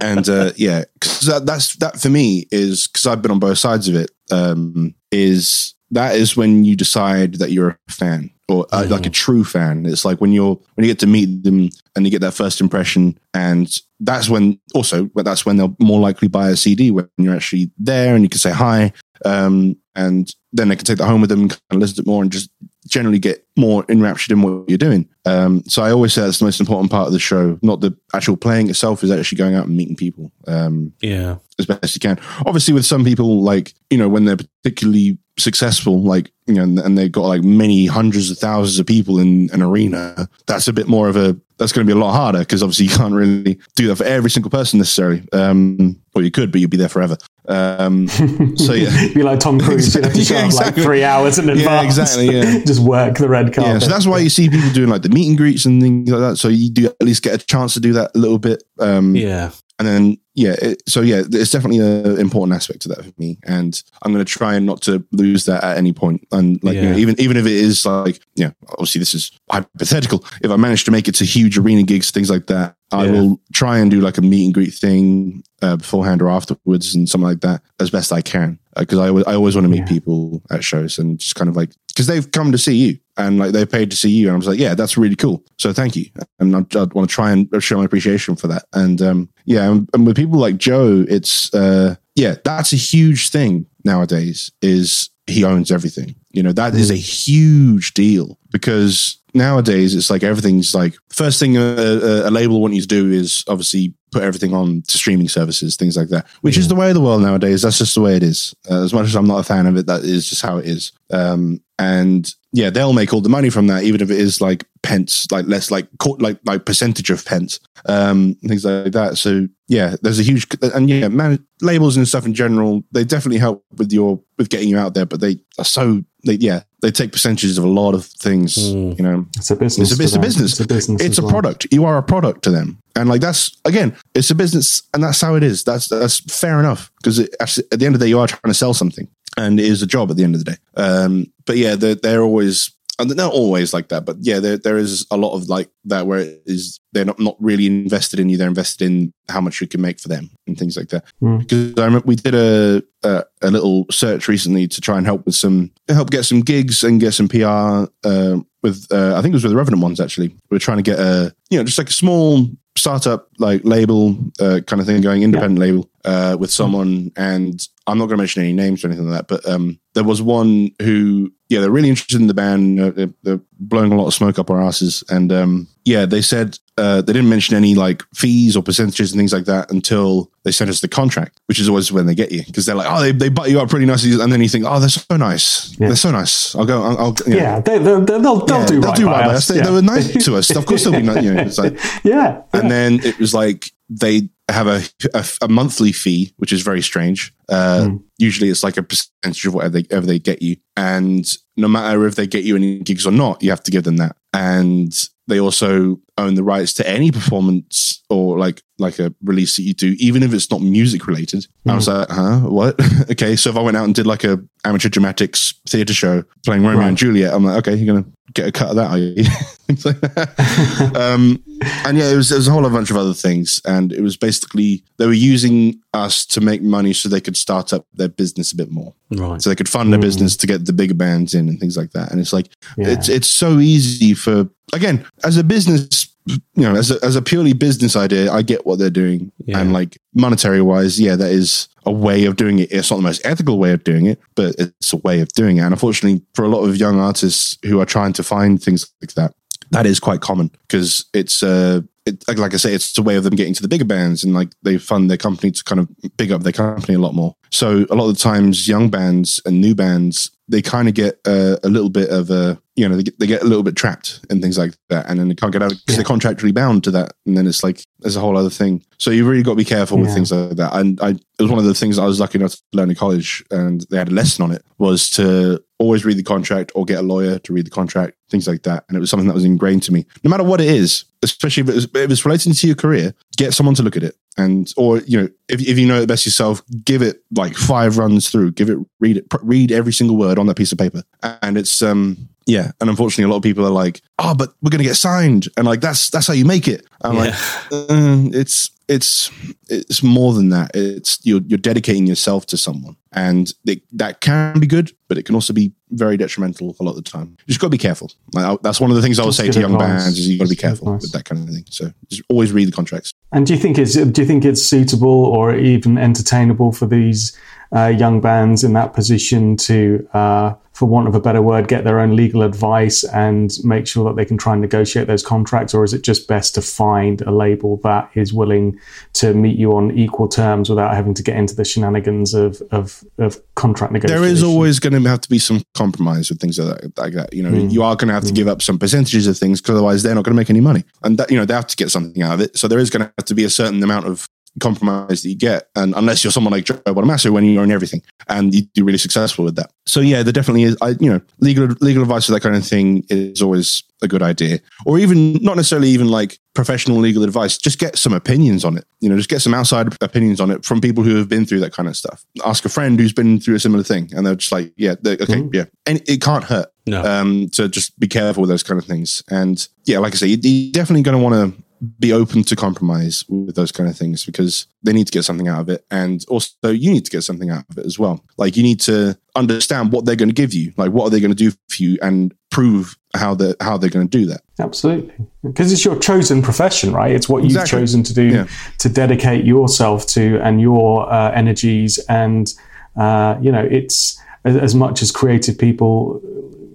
and, uh, yeah, 'cause that, that's, that for me is, cause I've been on both sides of it, um, is that is when you decide that you're a fan or uh, like a true fan. It's like when you're, when you get to meet them and you get that first impression and that's when also but that's when they'll more likely buy a cd when you're actually there and you can say hi um, and then they can take that home with them and kind of listen to it more and just generally get more enraptured in what you're doing um, so i always say that's the most important part of the show not the actual playing itself is actually going out and meeting people um, Yeah. as best you can. Obviously, with some people, like you know, when they're particularly successful, like you know, and, and they've got like many hundreds of thousands of people in an arena, that's a bit more of a that's going to be a lot harder because obviously you can't really do that for every single person necessarily. Um, well, you could, but you'd be there forever. Um, so yeah. Be like Tom Cruise, you have to show Yeah, up like three hours in advance. Yeah, exactly, yeah. Just work the red carpet. Yeah, so that's why you see people doing like the meet and greets and things like that. So you do at least get a chance to do that a little bit. Um, Yeah. And then yeah it, so yeah it's definitely an important aspect to that for me. And i'm going to try and not to lose that at any point. And like you know even even if it is like yeah obviously this is hypothetical. If i manage to make it to huge arena gigs things like that i Yeah. will try and do like a meet and greet thing uh, beforehand or afterwards and something like that as best i can. Because I, always, I always want to meet Yeah. people at shows and just kind of like because they've come to see you and like they paid to see you. And i was like yeah that's really cool. So thank you. And i, I want to try and show my appreciation for that. And um yeah and, and with people like joe it's uh yeah that's a huge thing nowadays is he owns everything. You know, that is a huge deal because nowadays it's like everything's like first thing a, a, a label want you to do is obviously put everything on to streaming services, things like that, which is the way of the world nowadays. That's just the way it is. Uh, as much as I'm not a fan of it, that is just how it is. Um, and yeah, they'll make all the money from that, even if it is like pence, like less like like like percentage of pence, um, things like that. So yeah, there's a huge and yeah, man, labels and stuff in general, they definitely help with your with getting you out there, but they are so they yeah they take percentages of a lot of things. Mm. You know, it's a business. It's a, it's a business. It's a business. It's a well. product. You are a product to them, and like that's again, it's a business, and that's how it is. That's that's fair enough because at the end of the day, you are trying to sell something, and it is a job at the end of the day. Um, but yeah, they're, they're always and not always like that, but yeah, there there is a lot of like that where it is they're not, not really invested in you; they're invested in how much you can make for them and things like that. Mm. Because I remember we did a, a, a little search recently to try and help with some help get some gigs and get some PR uh, with uh, I think it was with the Revenant ones actually. We are trying to get a you know just like a small startup like label uh, kind of thing going independent yeah. label uh, with someone and i'm not going to mention any names or anything like that but um, there was one who yeah they're really interested in the band they're, they're blowing a lot of smoke up our asses and um, yeah they said uh, they didn't mention any like fees or percentages and things like that until they send us the contract, which is always when they get you because they're like, oh, they, they butt you up pretty nicely, and then you think, oh, they're so nice, yeah. they're so nice. I'll go, I'll, I'll yeah, they, will they'll, they'll yeah, do they'll right do by us. us. They, yeah. they, were nice to us. Of course, they'll be nice. You know, it's like, yeah. And then it was like they have a, a, a monthly fee, which is very strange. Uh, mm. Usually, it's like a percentage of whatever they, whatever they get you, and no matter if they get you any gigs or not, you have to give them that. And they also own the rights to any performance or like like a release that you do, even if it's not music related. Mm. I was hmm. like, huh, what? okay, so if I went out and did like a amateur dramatics theatre show playing Romeo right. and Juliet, I'm like, okay, you're gonna get a cut of that, are you? um, and yeah, it was, there was a whole bunch of other things, and it was basically they were using us to make money so they could start up their business a bit more, right? So they could fund mm. their business to get the bigger bands in and things like that. And it's like yeah. it's it's so easy for again as a business you know, as a, as a purely business idea, I get what they're doing. Yeah. And like monetary wise, yeah, that is a way of doing it. It's not the most ethical way of doing it, but it's a way of doing it. And unfortunately, for a lot of young artists who are trying to find things like that, that is quite common because it's uh it, like I say, it's a way of them getting to the bigger bands and like they fund their company to kind of big up their company a lot more. So a lot of the times, young bands and new bands they kind of get uh, a little bit of a you know they get, they get a little bit trapped and things like that. And then they can't get out because yeah. they're contractually bound to that. And then it's like there's a whole other thing. So you really got to be careful yeah. with things like that. And I, it was one of the things I was lucky enough to learn in college and they had a lesson on it was to always read the contract or get a lawyer to read the contract things like that. And it was something that was ingrained to me. No matter what it is especially if it's, if it's relating to your career get someone to look at it. And or you know if, if you know it best yourself give it like five runs through. Give it read it read every single word on that piece of paper. And it's um yeah. And unfortunately a lot of people are like oh but we're gonna get signed. And like that's that's how you make it. I'm yeah. like uh, it's it's it's more than that. It's you're, you're dedicating yourself to someone and it, that can be good but it can also be very detrimental a lot of the time. You just got to be careful. Like, I, that's one of the things i would say to young advice. bands is you got to be careful with that kind of thing. So just always read the contracts. And do you think it's do you think it's suitable or even entertainable for these uh, young bands in that position to uh, for want of a better word, get their own legal advice and make sure that they can try and negotiate those contracts? Or is it just best to find a label that is willing to meet you on equal terms without having to get into the shenanigans of, of, of contract negotiation? There is always going to have to be some compromise with things like that. Like that. You know, mm. you are going to have to mm. give up some percentages of things because otherwise they're not going to make any money. And that, you know, they have to get something out of it. So there is going to have to be a certain amount of compromise that you get. And unless you're someone like Joe Bonamassa, when you own everything and you do really successful with that. So yeah, there definitely is. I, you know, legal legal advice for that kind of thing is always a good idea. Or even not necessarily even like professional legal advice. Just get some opinions on it. You know, just get some outside opinions on it from people who have been through that kind of stuff. Ask a friend who's been through a similar thing, and they're just like, yeah, okay, mm-hmm. yeah, and it can't hurt. No. Um, so just be careful with those kind of things. And yeah, like I say, you're definitely going to want to be open to compromise with those kind of things because they need to get something out of it. And also, you need to get something out of it as well. Like, you need to understand what they're going to give you. Like, what are they going to do for you and prove how they're, how they're going to do that. Absolutely. Because it's your chosen profession, right? It's what exactly. you've chosen to do, yeah. to dedicate yourself to and your uh, energies. And, uh, you know, it's, as, as much as creative people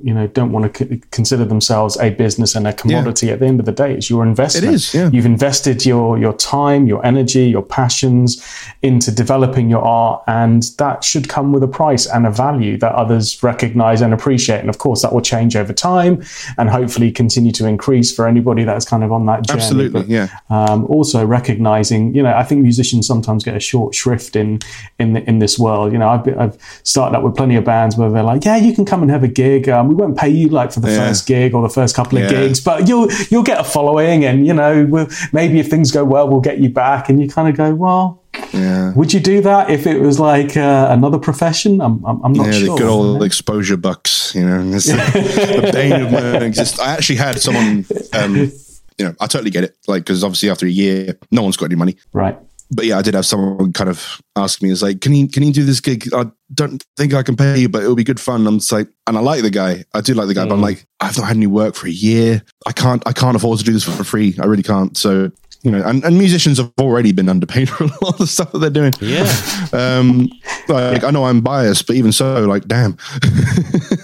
you know don't want to c- consider themselves a business and a commodity. Yeah. At the end of the day, it's your investment. It is. Yeah. You've invested your your time, your energy, your passions into developing your art, and that should come with a price and a value that others recognize and appreciate. And of course, that will change over time, and hopefully continue to increase for anybody that's kind of on that journey. Absolutely. But, yeah. Um, also recognizing, you know, I think musicians sometimes get a short shrift in in the, in this world. You know, I've been, I've started up with plenty of bands where they're like, yeah, you can come and have a gig. Um, we won't pay you like for the yeah. first gig or the first couple of yeah. gigs, but you'll you'll get a following, and you know, we'll, maybe if things go well, we'll get you back. And you kind of go, well, yeah. Would you do that if it was like uh, another profession? I'm, I'm, I'm not yeah, sure. Yeah, the good old exposure bucks, you know. It's the, bane of my existence. I actually had someone, um, you know, I totally get it. Like, because obviously after a year, no one's got any money. Right but yeah, I did have someone kind of ask me, "Is like, can you can you do this gig? I don't think I can pay you, but it'll be good fun." I'm just like, and I like the guy, I do like the guy, mm. but I'm mm. like, I've not had any work for a year. I can't, I can't afford to do this for free. I really can't. So you know, and, and musicians have already been underpaid for a lot of the stuff that they're doing. Yeah. Um, like I know I'm biased, but even so, like, damn.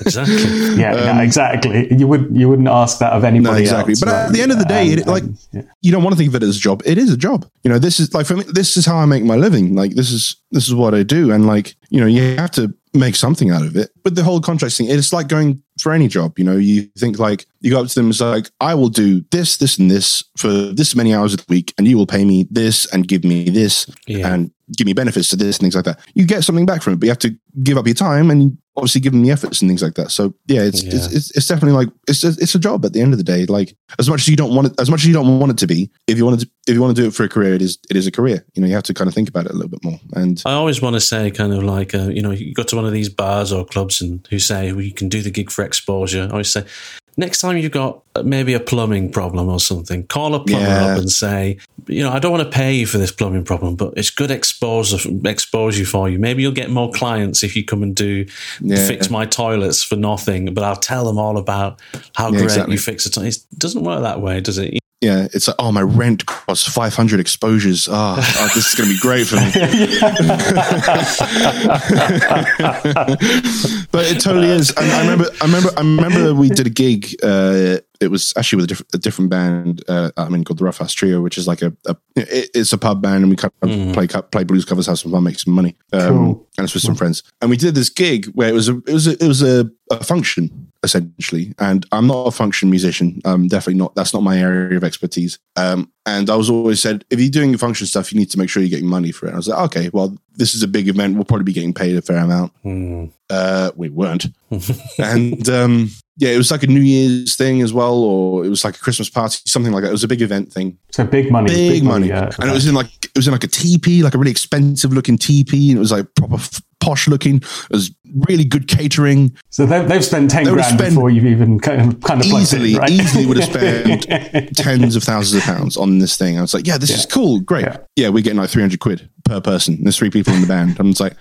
exactly. Yeah, um, yeah, exactly. You would you wouldn't ask that of anybody. No, exactly. Else, but right? at the end of the day, it, like, yeah. you don't want to think of it as a job. It is a job. You know, this is like for me. This is how I make my living. Like, this is this is what I do, and like, you know, you have to make something out of it. But the whole contract thing, it's like going for any job. You know, you think like you go up to them, it's like, I will do this, this, and this for this many hours a week, and you will pay me this and give me this yeah. and give me benefits to this and things like that. You get something back from it, but you have to give up your time and obviously give them the efforts and things like that. So yeah, it's yeah. It's, it's, it's definitely like it's a, it's a job at the end of the day. Like as much as you don't want it, as much as you don't want it to be, if you want to if you want to do it for a career, it is it is a career. You know, you have to kind of think about it a little bit more. And I always want to say, kind of like uh, you know, you go to one of these bars or clubs and who say well, you can do the gig for exposure. I always say next time you've got uh, maybe a plumbing problem or something, call a plumber yeah. up and say, you know, I don't want to pay you for this plumbing problem, but it's good exposure exposure for you. Maybe you'll get more clients if you come and do yeah. fix my toilets for nothing. But I'll tell them all about how yeah, great exactly. you fix it. It doesn't work that way, does it? Yeah, it's like, oh, my rent costs 500 exposures. Oh, oh this is going to be great for me. but it totally is. I, I, remember, I remember, I remember we did a gig. Uh, it was actually with a, diff- a different band. Uh, I mean, called the Rough House Trio, which is like a, a it, it's a pub band, and we kind of mm. play play blues covers, have some fun, make some money, um, cool. and it's with some friends. And we did this gig where it was a it was a, it was a, a function essentially. And I'm not a function musician. Um, definitely not. That's not my area of expertise. Um, and I was always said, if you're doing function stuff, you need to make sure you're getting money for it. And I was like, okay, well, this is a big event. We'll probably be getting paid a fair amount. Mm. Uh, we weren't. and um, yeah, it was like a New Year's thing as well, or it was like a Christmas party, something like that. It was a big event thing. So big money, big, big money, money yeah, and it was in like it was in like a teepee, like a really expensive looking teepee, and it was like proper f- posh looking. It was really good catering. So they've, they've spent ten they grand spent before you've even kind of, kind of easily, it, right? easily would have spent tens of thousands of pounds on this thing. I was like, yeah, this yeah. is cool, great. Yeah. yeah, we're getting like three hundred quid per person. There's three people in the band. I'm just like,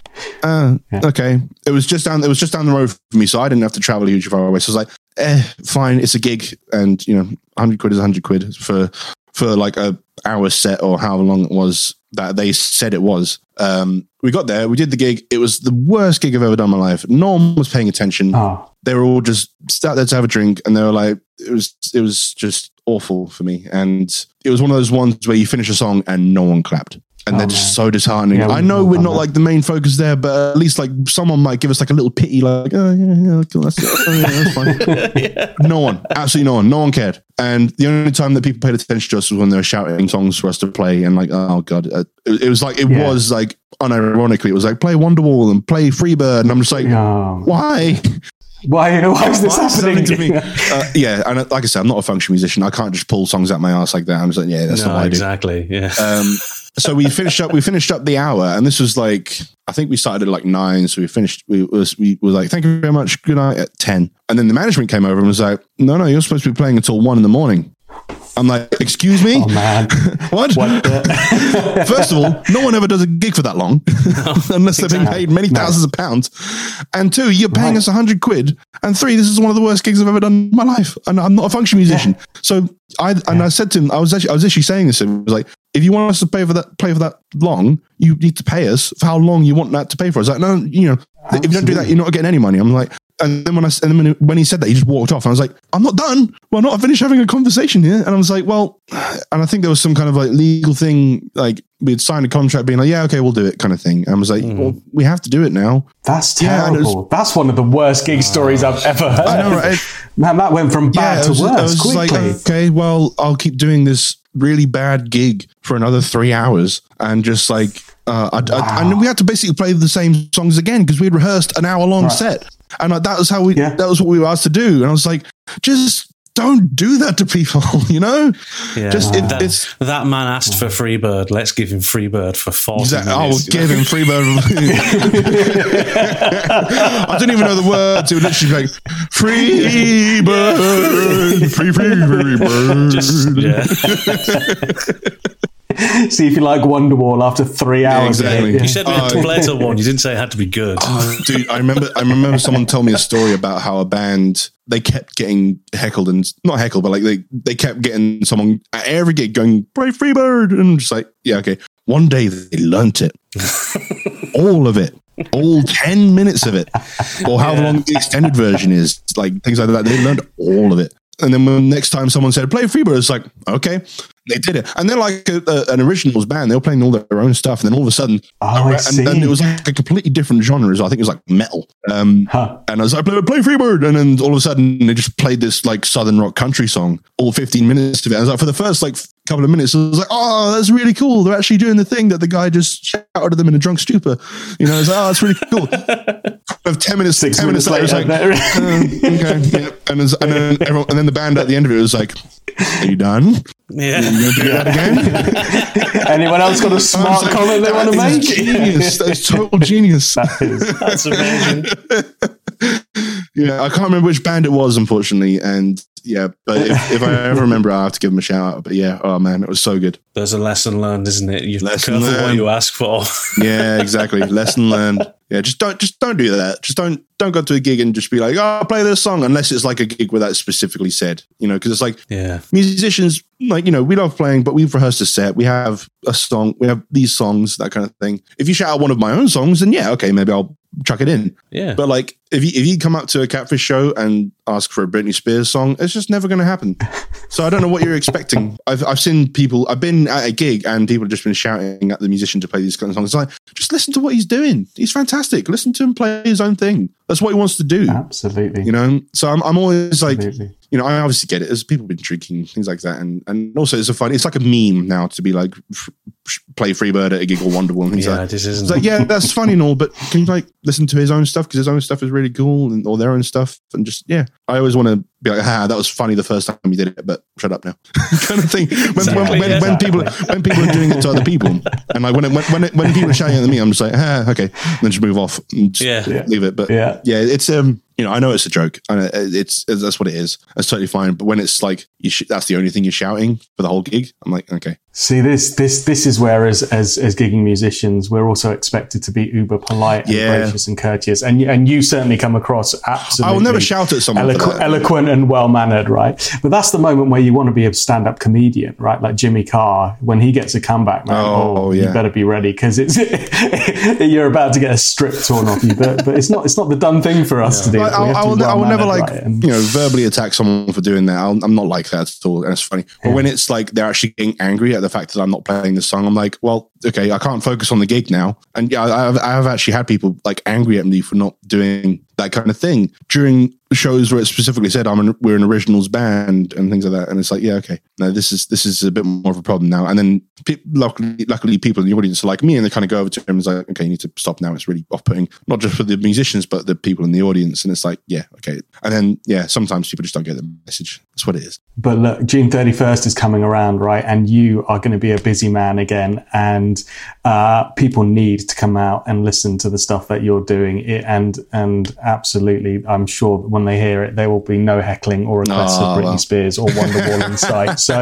uh, yeah. okay. It was just down. It was just down the road for me, so I didn't have to travel a huge far away. So I was like, eh, fine, it's a gig, and you know, hundred quid is hundred quid for for like a hour set or however long it was that they said it was. Um, we got there, we did the gig. It was the worst gig I've ever done in my life. No one was paying attention. Oh. They were all just sat there to have a drink, and they were like, it was it was just awful for me. And it was one of those ones where you finish a song and no one clapped and oh, they're just man. so disheartening. Yeah, I know we're not like the main focus there, but at least like someone might give us like a little pity, like, oh yeah, yeah, cool, that's, oh, yeah, that's fine. yeah. No one, absolutely no one, no one cared. And the only time that people paid attention to us was when they were shouting songs for us to play, and like, oh god, uh, it, it was like it was like unironically, it was like play Wonderwall and play Freebird, and I'm just like, why? Why, why is this why happening to me? uh, yeah, and like I said, I'm not a function musician. I can't just pull songs out my ass like that. I'm just like, yeah, that's no, not what exactly. I do. Yeah. Um, so we finished up. We finished up the hour, and this was like I think we started at like nine. So we finished. We was we were like, thank you very much. Good night at ten. And then the management came over and was like, no, no, you're supposed to be playing until one in the morning. I'm like, excuse me? Oh man. what? What the- First of all, no one ever does a gig for that long unless they've been paid many thousands of pounds. And two, you're paying Right. us a hundred quid. And three, this is one of the worst gigs I've ever done in my life. And I'm not a function musician. So I and I said to him, I was actually I was actually saying this. It was like, if you want us to pay for that play for that long, you need to pay us for how long you want that to pay for. I was like, no, you know, if you don't do that, you're not getting any money. I'm like, and then when I and then when, he said that, he just walked off. And I was like, I'm not done. Well, not finished having a conversation here. And I was like, well, and I think there was some kind of like legal thing, like we'd signed a contract, being like, yeah, okay, we'll do it, kind of thing. And I was like, well, we have to do it now. That's Yeah, and it terrible. That's one of the worst gig stories I've ever heard. I know, right? Man, that went from bad it to was, worse was quickly. like, okay, well, I'll keep doing this really bad gig for another three hours, and just like, uh, I, I, and we had to basically play the same songs again because we'd rehearsed an hour long Right. set, and like, that was how we, Yeah. that was what we were asked to do, and I was like, just don't do that to people, you know? Yeah. Just it, that, it's that man asked for Freebird. Let's give him Freebird for 40 Exactly. Will oh, minutes. give him free bird. I didn't even know the words. It would literally be like free bird, free free free bird. Just- yeah. See if you like Wonderwall after three hours. of it. exactly. Yeah. You said we had oh, to play till one. You didn't say it had to be good. Oh, dude, I remember. I remember someone told me a story about how a band they kept getting heckled and not heckled, but like they they kept getting someone at every gig going play Freebird and I'm just like, yeah, okay. One day they learnt it, all of it. All 10 minutes of it, or however long the extended version is, like things like that. They learned all of it. And then when next time someone said play Freebird, it's like okay, they did it. And they're like a, a- an originals band; they were playing all their own stuff. And then all of a sudden, Oh, I and, it was like a completely different genre. So I think it was like metal. Um, Huh. and I was like, play, play Freebird. And then all of a sudden, they just played this like southern rock country song, all 15 minutes of it. I was like, for the first like couple of minutes, I was like, oh, that's really cool. They're actually doing the thing that the guy just shouted at them in a drunk stupor. You know, it's like, oh, that's really cool. of 10 minutes, Six 10 minutes minutes later, later, like, uh, okay, yeah. And, it's- and, then everyone, and then the band at the end of it was like, are you done? Yeah. You gonna do that again? Anyone else got a smart like, comment they want to make? Genius. That's total genius. That's amazing. Yeah, I can't remember which band it was, unfortunately. And yeah, but if, if I ever remember, I'll have to give them a shout out. But yeah, oh man, it was so good. There's a lesson learned, isn't it? You Lesson careful what you ask for. Yeah, exactly. Lesson learned. Yeah, just don't just don't do that. Just don't don't go to a gig and just be like, oh, I'll play this song unless it's like a gig where that's specifically said. You know, because it's like Yeah. musicians, like you know, we love playing, but we've rehearsed a set. We have a song. We have these songs, that kind of thing. If you shout out one of my own songs, then yeah, okay, maybe I'll chuck it in. Yeah. But like, if you if you come up to a Catfish show and ask for a Britney Spears song, it's just never going to happen. So I don't know what you're expecting. I've I've seen people. I've been at a gig and people have just been shouting at the musician to play these kind of songs. It's like, just listen to what he's doing. He's fantastic. Listen to him play his own thing. That's what he wants to do. Absolutely. You know. So I'm I'm always like, Absolutely. you know, I obviously get it. As people been drinking things like that, and and also it's a fun. It's like a meme now to be like f- play Freebird at a gig or Wonder Woman. things Yeah, like. this isn't. It's like, yeah, that's funny and all, but can you like listen to his own stuff because his own stuff is really cool and all their own stuff and just yeah. I always want to be like, ah, that was funny the first time you did it, but shut up now, kind of thing. When, Exactly, when, when, yeah. when people when people are doing it to other people, and like when it, when when, it, when people are shouting at me, I'm just like, ah, okay, then just move off and just Yeah. Yeah. leave it. But Yeah. yeah, it's um, you know, I know it's a joke, and it's, it's that's what it is. That's totally fine. But when it's like you sh- that's the only thing you're shouting for the whole gig, I'm like, okay, See this this this is where as as as gigging musicians we're also expected to be uber polite and Yeah. gracious and courteous and and you certainly come across absolutely I will never shout at someone. for eloqu- eloquent and well mannered, right? But that's the moment where you want to be a stand up comedian, right? Like Jimmy Carr, when he gets a comeback, man, Oh, oh, yeah. you better be ready because it's you're about to get a strip torn off you. But but it's not it's not the done thing for us to do. Like, I, have I will, be I will never like right? You know verbally attack someone for doing that. I'll, I'm not like that at all, and it's funny. But when it's like they're actually getting angry at the fact that I'm not playing the song, I'm like, well, okay, I can't focus on the gig now. And yeah, I have, I have actually had people like angry at me for not doing that kind of thing during shows where it specifically said I'm an, we're an originals band and things like that. And it's like, yeah, okay, no, this is this is a bit more of a problem now. And then pe- luckily, luckily, people in the audience are like me, and they kind of go over to him and it's like, okay, you need to stop now. It's really off putting, not just for the musicians, but the people in the audience. And it's like, yeah, okay. And then yeah, sometimes people just don't get the message. That's what it is. But look, June 31st is coming around, right? And you are going to be a busy man again. And and uh, people need to come out and listen to the stuff that you're doing. It, and and absolutely, I'm sure that when they hear it, there will be no heckling or requests oh, of Britney well. Spears or Wonderwall in sight. So,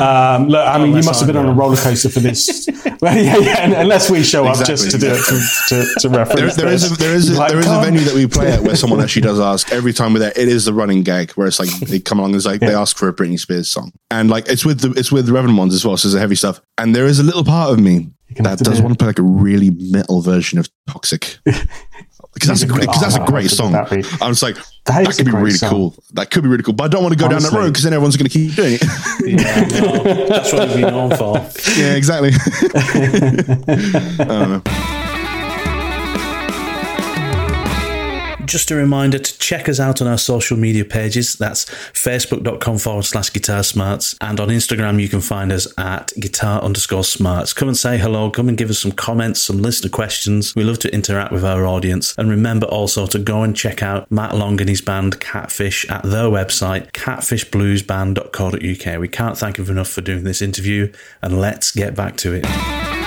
um, look, I mean, unless you must have been on a roller coaster for this. well, yeah, yeah, unless we show exactly. up just to do it to, to, to reference. There, there is a, there is a, like, there is a venue that we play at where someone actually does ask every time we're there. It is the running gag where it's like they come along and it's like yeah. they ask for a Britney Spears song, and like it's with the it's with the Reverend ones as well. So it's heavy stuff, and there is a little part of me that does want to play like a really metal version of Toxic. Because that's a great, because that's a great song. I'm just like that, that could be really song. cool. That could be really cool, but I don't want to go Honestly. down that road because then everyone's going to keep doing it. yeah, no, that's what we've been known for. Yeah, exactly. Just a reminder to check us out on our social media pages. That's facebook.com forward slash guitar smarts. And on Instagram, you can find us at guitar underscore smarts. Come and say hello. Come and give us some comments, some listener questions. We love to interact with our audience. And remember also to go and check out Matt Long and his band Catfish at their website, catfishbluesband.co.uk. We can't thank him enough for doing this interview. And let's get back to it.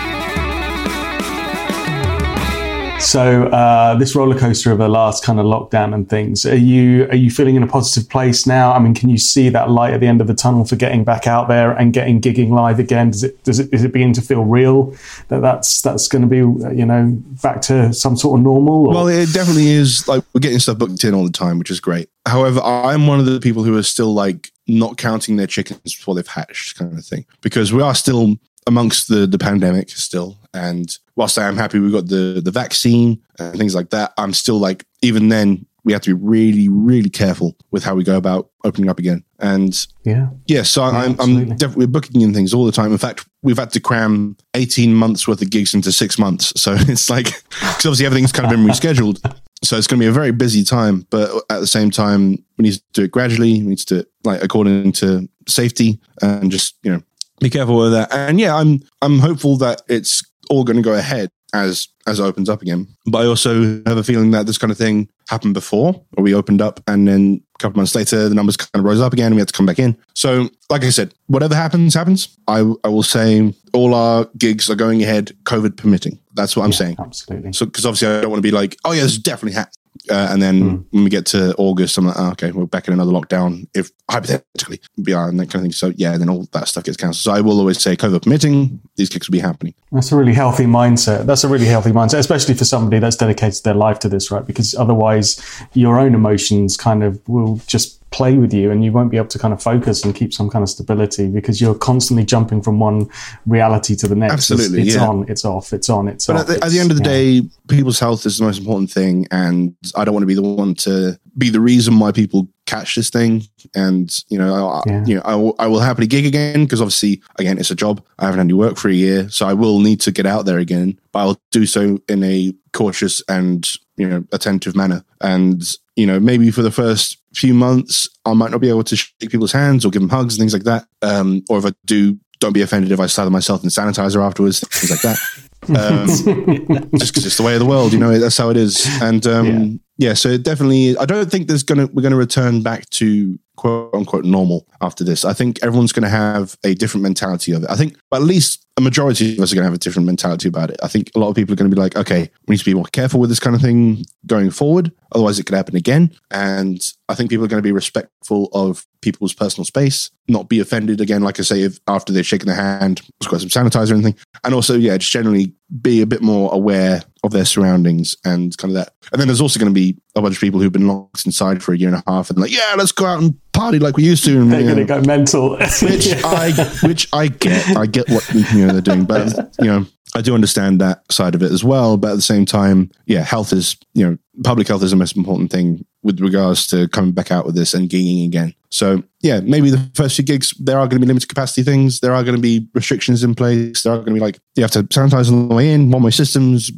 So uh, this roller coaster of the last kind of lockdown and things, are you are you feeling in a positive place now? I mean, can you see that light at the end of the tunnel for getting back out there and getting gigging live again? Does it does it is it beginning to feel real that that's that's going to be you know back to some sort of normal? Or? Well, it definitely is. Like we're getting stuff booked in all the time, which is great. However, I'm one of the people who are still like not counting their chickens before they've hatched, kind of thing, because we are still amongst the the pandemic still. And whilst I am happy we got the the vaccine and things like that, I'm still like even then we have to be really really careful with how we go about opening up again. And yeah, yeah. So yeah, I'm I'm definitely booking in things all the time. In fact, we've had to cram 18 months worth of gigs into six months. So it's like because obviously everything's kind of been rescheduled. So it's going to be a very busy time, but at the same time, we need to do it gradually. We need to do it like according to safety and just you know be careful with that. And yeah, I'm I'm hopeful that it's all going to go ahead as as it opens up again. But I also have a feeling that this kind of thing happened before, where we opened up and then a couple months later the numbers kind of rose up again and we had to come back in. So, like I said, whatever happens, happens. I I will say all our gigs are going ahead, COVID permitting. That's what I'm saying. Absolutely. So, because obviously I don't want to be like, oh yeah, this is definitely ha- uh, and then mm. when we get to August, I'm like, oh, okay, we're back in another lockdown, if hypothetically, yeah, and that kind of thing. So, yeah, then all that stuff gets cancelled. So, I will always say, COVID permitting, these kicks will be happening. That's a really healthy mindset. That's a really healthy mindset, especially for somebody that's dedicated their life to this, right? Because otherwise, your own emotions kind of will just play with you and you won't be able to kind of focus and keep some kind of stability because you're constantly jumping from one reality to the next. Absolutely. It's, it's yeah. on, it's off, it's on, it's but off. At the, at the end of the yeah. day, people's health is the most important thing. And I don't want to be the one to be the reason why people catch this thing. And, you know, I, yeah. you know, I will, I will happily gig again because obviously, again, it's a job. I haven't had any work for a year. So I will need to get out there again, but I'll do so in a cautious and, you know, attentive manner. And, you know, maybe for the first few months, I might not be able to shake people's hands or give them hugs and things like that. Um, or if I do, don't be offended if I slather myself in sanitizer afterwards, things like that. Um, just because it's the way of the world, you know, that's how it is. And um, yeah. yeah, so definitely, I don't think there's gonna we're gonna return back to quote unquote normal after this. I think everyone's going to have a different mentality of it. I think at least a majority of us are going to have a different mentality about it. I think a lot of people are going to be like, okay, we need to be more careful with this kind of thing going forward. Otherwise, it could happen again. And I think people are going to be respectful of people's personal space, not be offended again, like I say, if after they've shaken their hand, got some sanitizer or anything. And also, yeah, just generally be a bit more aware of their surroundings and kind of that. And then there's also going to be a bunch of people who've been locked inside for a year and a half and like, yeah, let's go out and party like we used to. And, they're going to go mental. which I, which I get. I get what you know they're doing, but you know, I do understand that side of it as well. But at the same time, yeah, health is you know, public health is the most important thing with regards to coming back out with this and gigging again. So yeah, maybe the first few gigs there are going to be limited capacity things. There are going to be restrictions in place. There are going to be like you have to sanitize on the way in, one way systems,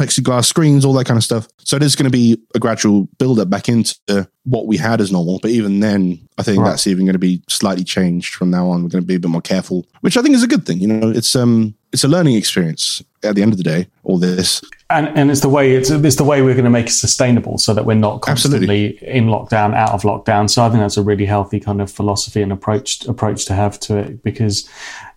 plexiglass screens, all that kind of stuff. So it is going to be a gradual build up back into what we had as normal. But even then, I think right. that's even going to be slightly changed from now on. We're going to be a bit more careful, which I think is a good thing. You know, it's um, it's a learning experience at the end of the day. All this, and and it's the way it's it's the way we're going to make it sustainable, so that we're not constantly Absolutely. in lockdown, out of lockdown. So I think that's a really healthy kind of philosophy and approach approach to have to it because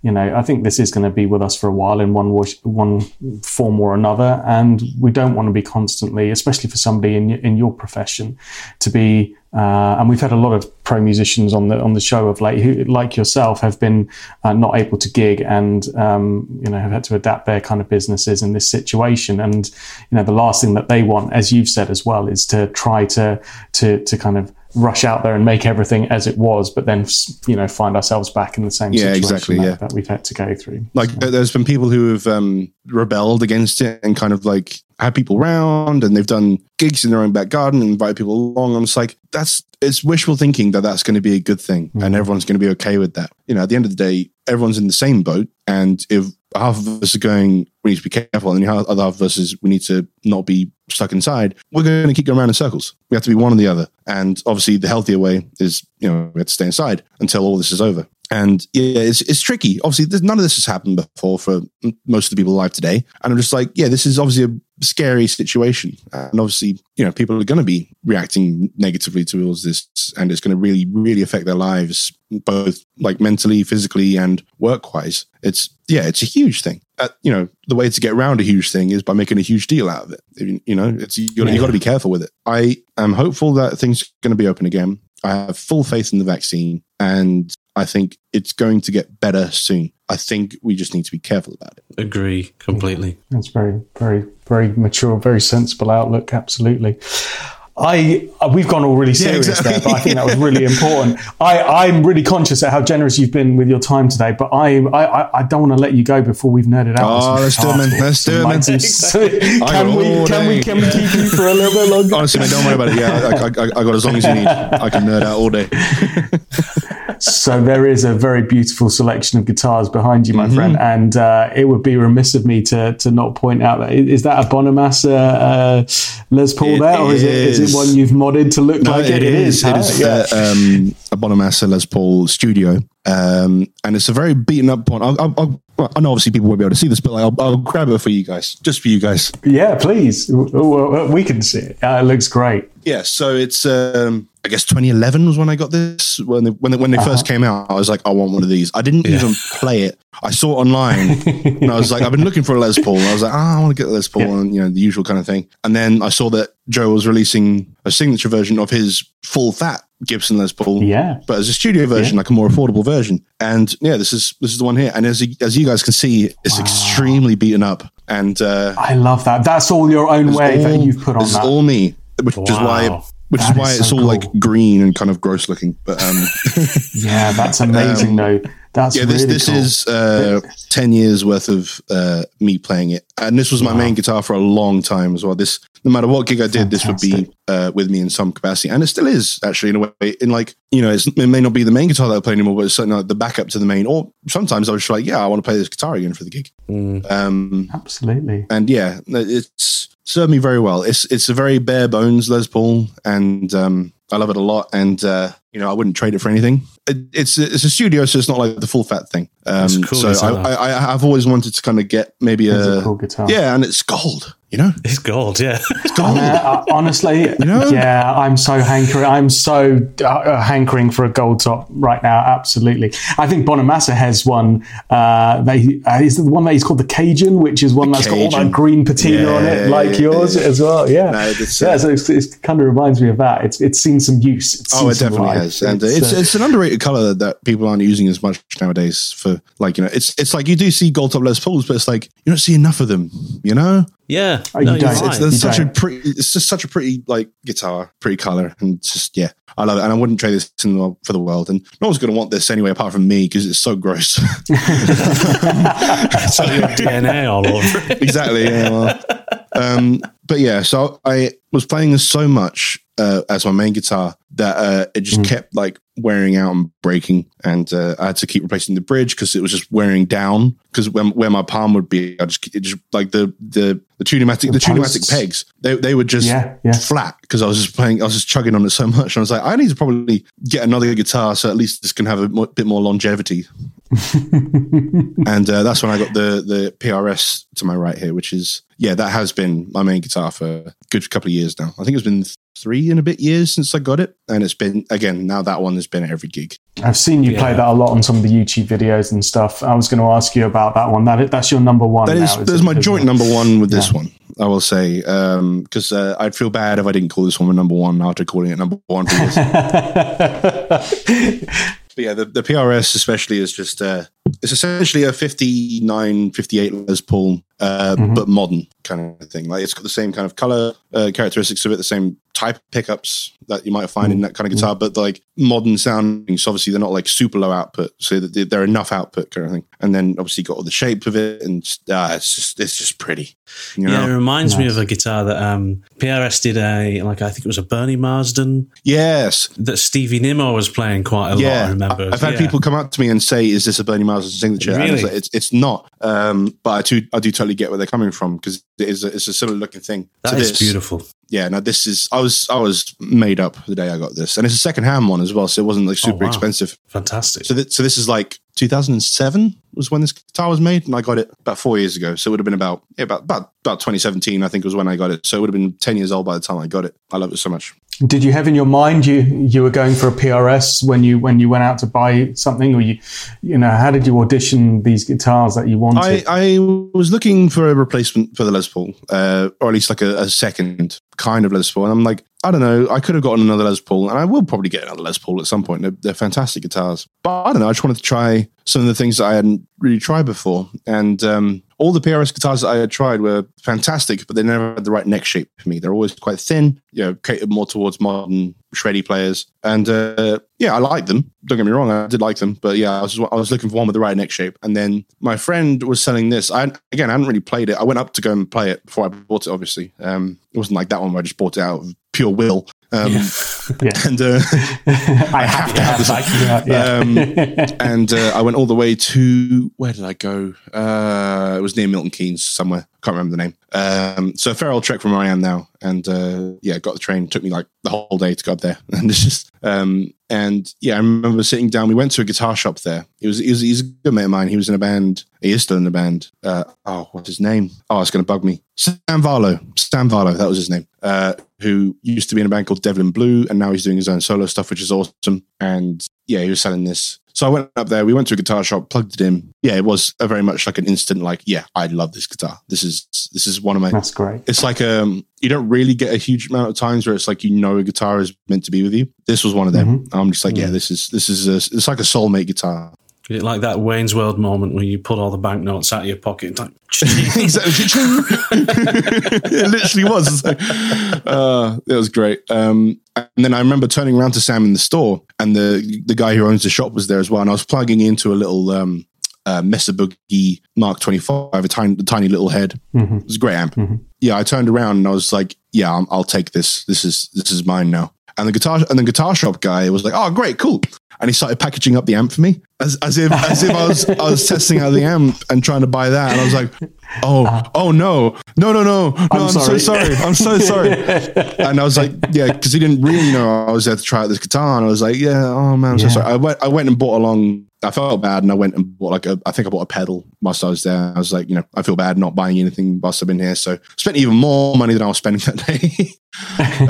you know, I think this is going to be with us for a while in one one form or another, and we don't want to be constantly, especially for somebody in in your profession, to be uh, and we've had a lot of pro musicians on the on the show of late who, like yourself, have been uh, not able to gig and um, you know have had to adapt their kind of businesses in this situation. And you know the last thing that they want, as you've said as well, is to try to to to kind of rush out there and make everything as it was, but then you know find ourselves back in the same yeah, situation exactly, that, yeah. that we've had to go through. Like So- there's been people who have um, rebelled against it and kind of like had people round and they've done gigs in their own back garden and invite people along. I'm just like, that's it's wishful thinking that that's going to be a good thing and Mhm. everyone's going to be okay with that. You know, at the end of the day, everyone's in the same boat, and if half of us are going, we need to be careful, and the other half of us is we need to not be stuck inside. We're going to keep going around in circles. We have to be one or the other, and obviously, the healthier way is you know we have to stay inside until all this is over. And yeah, it's, it's tricky. Obviously, none of this has happened before for most of the people alive today. And I'm just like, yeah, this is obviously a scary situation. And obviously, you know, people are going to be reacting negatively towards this. And it's going to really, really affect their lives, both like mentally, physically, and work wise. It's, yeah, it's a huge thing. Uh, you know, the way to get around a huge thing is by making a huge deal out of it. You you know, it's, you got to be careful with it. I am hopeful that things are going to be open again. I have full faith in the vaccine and I think it's going to get better soon. I think we just need to be careful about it. Agree completely. That's very, very, very mature, very sensible outlook. Absolutely. I uh, we've gone all really serious exactly. there, but I think that was really important. I I'm really conscious of how generous you've been with your time today, but I I I- don't want to let you go before we've nerded out. Oh, let's do it, man. Let's do it, man. Some- some- Can we can we can we keep you for a little bit longer? Honestly, man, don't worry about it. Yeah, I, I, I got as long as you need. I can nerd out all day. So there is a very beautiful selection of guitars behind you, my Mm-hmm. friend, and uh, it would be remiss of me to to not point out that is that a Bonamassa uh, Les Paul It there, or is it is is. it one you've modded to look like it is. It huh? is Yeah. uh, um, a Bonamassa Les Paul Studio, um, and it's a very beaten up one. I'll, I'll, I'll, I know obviously people won't be able to see this, but like, I'll, I'll grab it for you guys, just for you guys. Yeah, please. We can see it. Uh, it looks great. Yeah, so it's um, I guess 2011 was when I got this. When they, when they, when they first came out, I was like, I want one of these. I didn't even play it. I saw it online, and I was like, I've been looking for a Les Paul. And I was like, ah, I want to get a Les Paul, Yeah. and you know the usual kind of thing. And then I saw that Joe was releasing a signature version of his full fat Gibson Les Paul. Yeah. But as a studio version, like a more affordable version, and yeah, this is this is the one here. And as you, as you guys can see, it's extremely beaten up, and uh, I love that. That's all your own way that all- you've put on this is all me, which is why Wow. Which That is why is it's so all cool. like green and kind of gross looking. But um, yeah, that's amazing, though. That's yeah, this really this cool. is uh, ten years worth of uh, me playing it, and this was my main guitar for a long time as well. This no matter what gig I did, this would be uh, with me in some capacity, and it still is actually in a way. In like you know, it's, it may not be the main guitar that I play anymore, but it's certainly like the backup to the main. Or sometimes I was just like, yeah, I want to play this guitar again for the gig. Um, absolutely. and yeah, it's served me very well. It's it's a very bare bones Les Paul, and um, I love it a lot. And uh, you know, I wouldn't trade it for anything. It, it's it's a studio, so it's not like the full fat thing. Um, cool, so I. I, I have always wanted to kind of get maybe a, a cool guitar. yeah, and it's gold. You know, It's gold, yeah. it's gold. Uh, honestly, know? yeah, I'm so hankering. I'm so uh, hankering for a gold top right now. Absolutely, I think Bonamassa has one. Uh, they uh, is the one that he's called the Cajun, which is one that's got all that green patina on it, like yeah, yours yeah. as well. Yeah, No, it's, yeah. uh, So it's, it kind of reminds me of that. It's it's seen some use. It's Oh, it definitely life. has, and uh, it's uh, it's an underrated color that people aren't using as much nowadays. For like you know, it's it's like you do see gold top Les Pauls, but it's like you don't see enough of them. You know, Yeah. Oh, you no, you're don't. it's, right. it's, there's You such a don't. pretty it's just such a pretty like guitar pretty color and just yeah i love it and i wouldn't trade this in the, for the world and no one's going to want this anyway apart from me because it's so gross It's your DNA all over exactly yeah well, um but yeah so i was playing this so much uh, as my main guitar that uh, it just kept like wearing out and breaking. And uh, i had to keep replacing the bridge because it was just wearing down. Because when, where my palm would be i just it just like the the the Tune-o-matic the, pneumatic posts. pegs they, they would just Yeah, yeah. flat because i was just playing i was just chugging on it so much. And i was like i need to probably get another guitar so at least this can have a mo- bit more longevity. And uh, that's when I got the the PRS to my right here, which is yeah, that has been my main guitar for a good couple of years now. I think it's been three and a bit years since I got it, and it's been again now that one has been at every gig. I've seen you yeah. play that a lot on some of the YouTube videos and stuff. I was going to ask you about that one. That that's your number one. That is, now, that's my joint number one with yeah. this one. I will say because um, uh, I'd feel bad if I didn't call this one number one after calling it number one. For But yeah, the, the PRS especially is just uh, it's essentially a 59, 58 Les Paul, uh, mm-hmm. but modern kind of thing. Like it's got the same kind of color uh, characteristics of it, the same type of pickups that you might find in that kind of guitar, but like modern sounding. So obviously they're not like super low output, so that they're enough output kind of thing. And then obviously got all the shape of it, and uh, it's just it's just pretty. You know? Yeah, it reminds nice. me of a guitar that um, PRS did a like I think it was a Bernie Marsden. Yes, that Stevie Nimmo was playing quite a yeah. lot. I remember. I've had yeah. people come up to me and say, "Is this a Bernie Marsden signature?" Really? Like, it's it's not. Um, but I do I do totally get where they're coming from because it is a, it's a similar looking thing. That is this. beautiful yeah, no, this is I was I was made up the day I got this, and it's a second hand one as well, so it wasn't like oh, super oh, wow. expensive. Fantastic. So, th- so this is like 2007 was when this guitar was made, and I got it about four years ago. So it would have been about yeah, about about about 2017, I think, was when I got it. So it would have been 10 years old by the time I got it. I love it so much. Did you have in your mind you you were going for a PRS when you when you went out to buy something, or you you know how did you audition these guitars that you wanted? I, I was looking for a replacement for the Les Paul, uh, or at least like a, a second kind of Les Paul, and I'm like, I don't know, I could have gotten another Les Paul, and I will probably get another Les Paul at some point. They're, they're fantastic guitars, but I don't know. I just wanted to try some of the things that I hadn't really tried before, and um, all the PRS guitars that I had tried were fantastic, but they never had the right neck shape for me. They're always quite thin, you know, catered more towards modern shreddy players. And uh, yeah, I like them. Don't get me wrong, I did like them, but yeah, I was I was looking for one with the right neck shape. And then my friend was selling this. I again, I hadn't really played it. I went up to go and play it before I bought it. Obviously, um, it wasn't like that one where I just bought it out of pure will. Um, yeah. yeah. And uh, I have to have this. Yeah. um, and uh, I went all the way to where did I go? Uh, it was near Milton Keynes somewhere. Can't remember the name. Um, so a fair old trek from where I am now, and uh, yeah, got the train. Took me like the whole day to up there, and it's just um, and yeah, I remember sitting down. We went to a guitar shop there. He was, he was he's a good mate of mine. He was in a band. He is still in the band. Uh, oh, what's his name? Oh, it's going to bug me. Sam Varlo. Sam Varlo. That was his name. Uh, who used to be in a band called Devlin Blue, and now he's doing his own solo stuff, which is awesome. And yeah, he was selling this so I went up there. We went to a guitar shop, plugged it in. Yeah, it was a very much like an instant, like, yeah, I love this guitar. This is this is one of my. That's great. It's like um, you don't really get a huge amount of times where it's like you know a guitar is meant to be with you. This was one of them. Mm-hmm. I'm just like, yeah, this is this is a, it's like a soulmate guitar. Is it like that Wayne's World moment where you pull all the banknotes out of your pocket? Like, exactly. it literally was. Like, uh, it was great. Um, and then I remember turning around to Sam in the store, and the the guy who owns the shop was there as well. And I was plugging into a little um, uh, Mesa Boogie Mark 25, a tiny, a tiny little head. Mm-hmm. It was a great amp. Mm-hmm. Yeah, I turned around and I was like, "Yeah, I'll, I'll take this. This is this is mine now." And the guitar and the guitar shop guy was like, "Oh, great, cool." And he started packaging up the amp for me as, as if as if I was I was testing out the amp and trying to buy that. And I was like, "Oh, uh, oh no, no, no, no, no! I'm, I'm so sorry. I'm so sorry." and I was like, "Yeah," because he didn't really know I was there to try out this guitar. And I was like, "Yeah, oh man, I'm yeah. so sorry." I went I went and bought along. I felt bad, and I went and bought like a. I think I bought a pedal whilst I was there. I was like, you know, I feel bad not buying anything whilst I've been here, so I spent even more money than I was spending that day.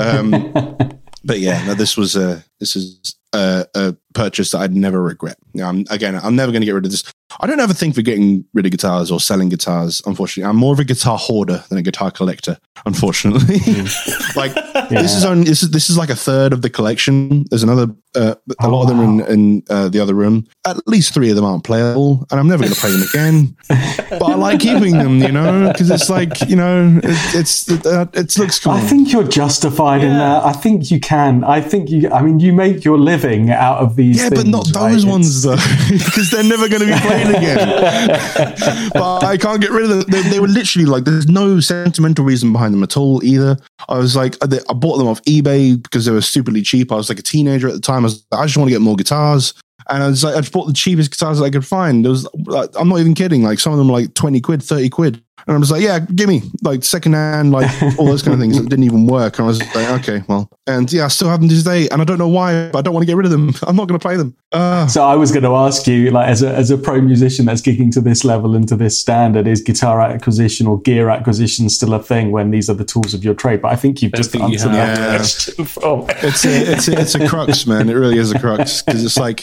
um, but yeah, no, this was a this is a, a purchase that I'd never regret. I'm, again, I'm never going to get rid of this. I don't ever think for getting rid of guitars or selling guitars. Unfortunately, I'm more of a guitar hoarder than a guitar collector. Unfortunately, mm. like yeah. this is only this is this is like a third of the collection. There's another uh, a oh, lot of them in, in uh, the other room. At least three of them aren't playable, and I'm never going to play them again. but I like keeping them, you know, because it's like you know, it, it's uh, it looks cool. I think you're justified yeah. in that. I think you can. I think you. I mean, you make your living out of these. Yeah, things, but not right? those ones though, because they're never going to be played again. but I can't get rid of them. They, they, were literally like, there's no sentimental reason behind them at all either. I was like, I bought them off eBay because they were stupidly cheap. I was like a teenager at the time. I was like, I just want to get more guitars. And I was like, I just bought the cheapest guitars I could find. There was, like, I'm not even kidding. Like some of them were like 20 quid, 30 quid. And I was like, yeah, give me like secondhand, like all those kind of things that didn't even work. And I was like, okay, well, and yeah, I still have them to this day, and I don't know why, but I don't want to get rid of them. I'm not going to play them. Uh, So I was going to ask you, like, as a as a pro musician that's gigging to this level and to this standard, is guitar acquisition or gear acquisition still a thing when these are the tools of your trade? But I think you've just think answered have. that Yeah. question for it's a it's a, it's a crux, man. It really is a crux because it's like.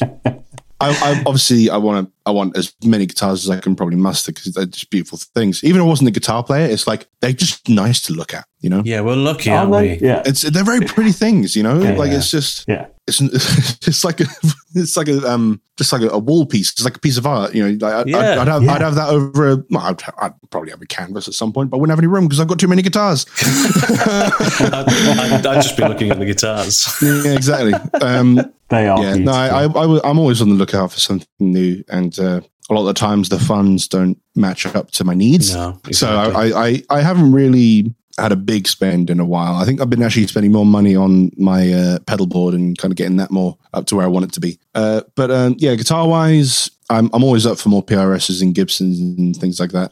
I, I obviously I want to I want as many guitars as I can probably muster because they're just beautiful things. Even if I wasn't a guitar player, it's like they're just nice to look at. You know, Yeah, we're lucky, Are aren't they? we? Yeah, it's they're very pretty things. You know, like yeah. it's just yeah. it's it's like a it's like a um just like a, a wall piece. It's like a piece of art. You know, like I'd, Yeah, I'd, I'd have yeah. I'd have that over. A, well, I'd, I'd probably have a canvas at some point, but I wouldn't have any room because I've got too many guitars. I'd, I'd, I'd just be looking at the guitars. yeah, exactly. Um, They are. yeah, no, I, I, I, am always on the lookout for something new, and uh, a lot of the times the funds don't match up to my needs. No, So. I, I, I haven't really had a big spend in a while. I think I've been actually spending more money on my uh, pedal board and kind of getting that more up to where I want it to be. Uh, but um, yeah, guitar wise, I'm, I'm always up for more PRSs and Gibsons and things like that.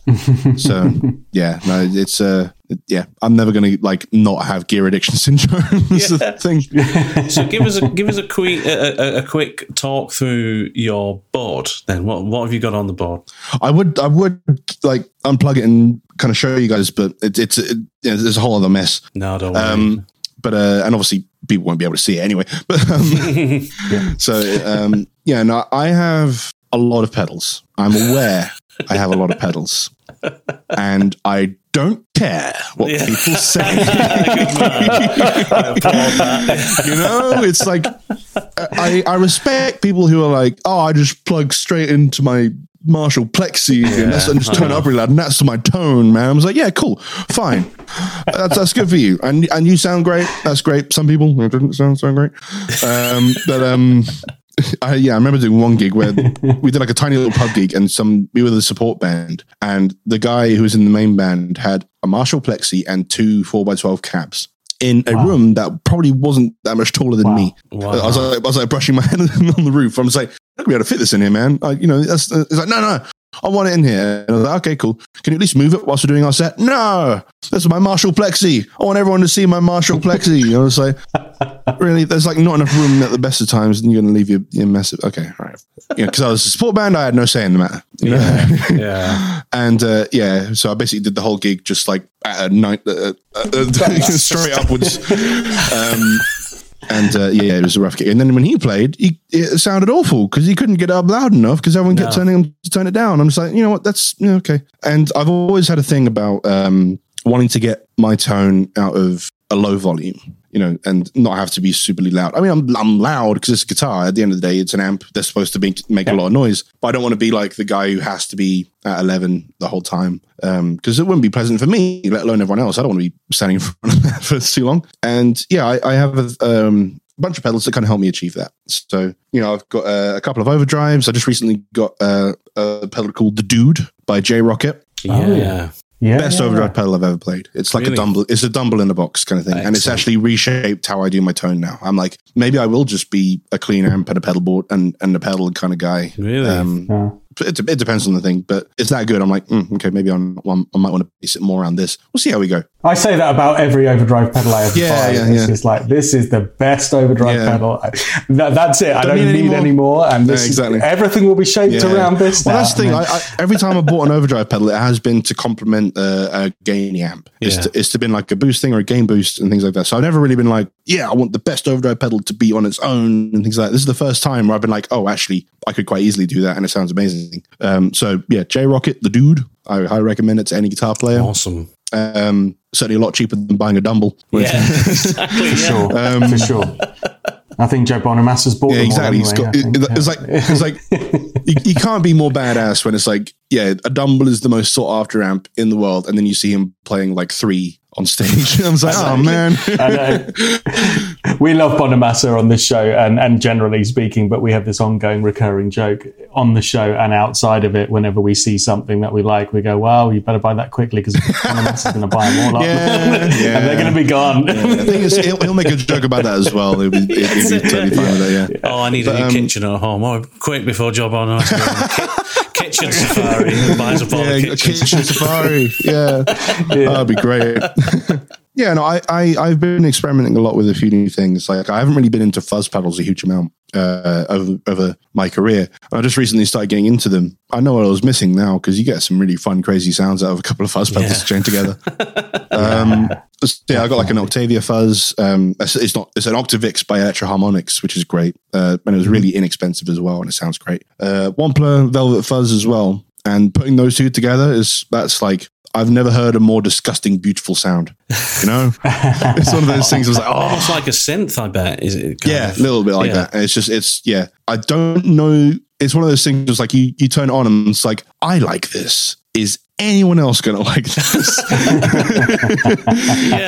so yeah, no, it's uh, yeah, I'm never gonna like not have gear addiction syndrome. is the Yeah. thing. So give us a give us a quick a, a, a quick talk through your board. Then what what have you got on the board? I would, I would like unplug it and kind of show you guys, but it, it's it, yeah, there's a whole other mess. No, don't worry. Um, but uh, and obviously people won't be able to see it anyway. But um, so um, yeah, no, I have a lot of pedals. I'm aware I have a lot of pedals, and I don't care what Yeah. people say. Good man. I applaud that. you know, it's like I I respect people who are like, oh, I just plug straight into my Marshall Plexi and, that's, and just turn it up really loud, and that's my tone, man. I was like, yeah, cool, fine, that's that's good for you, and and you sound great. That's great. Some people it didn't sound so great, um, but um. I, yeah, I remember doing one gig where we did like a tiny little pub gig, and some we were the support band, and the guy who was in the main band had a Marshall Plexi and two four x twelve cabs in a Wow. room that probably wasn't that much taller than Wow. me. Wow. I was like, I was like brushing my head on the roof. I was like, I'm not gonna be able to fit this in here, man. Like, you know, that's uh, it's like, no, no, I want it in here. And I was like, okay, cool. Can you at least move it whilst we're doing our set? No, that's my Marshall Plexi. I want everyone to see my Marshall Plexi. I was like, really? There's like not enough room at the best of times, and you're gonna leave your, your massive. Okay, all right. Yeah, because I was a support band, I had no say in the matter. You know? yeah, yeah. And uh, yeah, so I basically did the whole gig just like at a night, uh, uh, uh, straight upwards. Um, and uh, yeah, it was a rough gig. And then when he played, he, it sounded awful because he couldn't get it up loud enough because everyone kept No. telling him to turn it down. I'm just like, you know what? That's yeah, okay. And I've always had a thing about um, wanting to get my tone out of a low volume. You know, and not have to be superly loud. I mean, I'm, I'm loud because it's a guitar. At the end of the day, it's an amp. They're supposed to be, make a lot of noise, but I don't want to be like the guy who has to be at 11 the whole time because it wouldn't be pleasant for me, let alone everyone else. I don't want to be standing in front of that for too long. And yeah, I, I have a um, bunch of pedals that kind of help me achieve that. So, you know, I've got uh, a couple of overdrives. I just recently got uh, a pedal called The Dude by J Rockett. yeah. Oh, yeah. Yeah, Best yeah, overdrive yeah. pedal I've ever played. It's like Really? a dumble. It's a dumble in a box kind of thing, and it's actually reshaped how I do my tone now. I'm like, maybe I will just be a clean amp and a pedal board and and a pedal kind of guy. Really? Um, Yeah. it, it depends on the thing, but it's that good. I'm like, mm, okay, maybe I'm, I'm, I might want to base it more around this. We'll see how we go. I say that about every overdrive pedal I ever Yeah, buy. yeah, it's yeah. just like this is the best overdrive Yeah. pedal. I- that, that's it. I Don't don't need need, any more. And this Yeah, is- exactly. everything will be shaped Yeah. around this. Well, now. that's the thing. I, I, every time I bought an overdrive pedal, it has been to complement uh, a gain amp. It's, Yeah. to, it's to been like a boost thing or a gain boost and things like that. So I've never really been like, yeah, I want the best overdrive pedal to be on its own and things like that. This is the first time where I've been like, oh, actually, I could quite easily do that and it sounds amazing. Um, so yeah, J Rockett, the dude, I highly recommend it to any guitar player. Awesome. Um, certainly a lot cheaper than buying a Dumble. Yeah, exactly. for sure. Um, for sure. I think Joe Bonamassa's bought Yeah, them exactly. all It's, anyway, got, I think, it- it's like it's like you, you can't be more badass when it's like yeah, a Dumble is the most sought after amp in the world, and then you see him playing like three on stage. I was like, oh man, I know. we love Bonamassa on this show and, and generally speaking, but we have this ongoing recurring joke on the show and outside of it. Whenever we see something that we like, we go, well, you better buy that quickly because Bonamassa's going to buy them all up Yeah, yeah. and they're going to be gone. the thing is, he'll, he'll make a joke about that as well. He'll be, he'll be totally fine with it. Yeah. Oh, I need a new um, kitchen at home. Oh, quick before job on. kitchen safari buys up all yeah, the a kitchen safari. Yeah, oh, that'd be great. yeah, no, I, I I've been experimenting a lot with a few new things. Like I haven't really been into fuzz pedals a huge amount uh, over over my career. I just recently started getting into them. I know what I was missing now because you get some really fun, crazy sounds out of a couple of fuzz pedals Yeah. chained together. um, yeah, I got like an Octavia fuzz. Um, it's, it's not it's an Octavix by Electro-Harmonix, which is great, uh, and it was really inexpensive as well, and it sounds great. Uh, Wampler Velvet Fuzz as well, and putting those two together is that's like. I've never heard a more disgusting, beautiful sound. You know, it's one of those things. I was like, oh, Almost like a synth, I bet. Is it? kind yeah, a little bit like Yeah. that. And it's just, it's yeah. I don't know. It's one of those things. It's like you you turn it on and it's like, I like this. Is anyone else going to like this?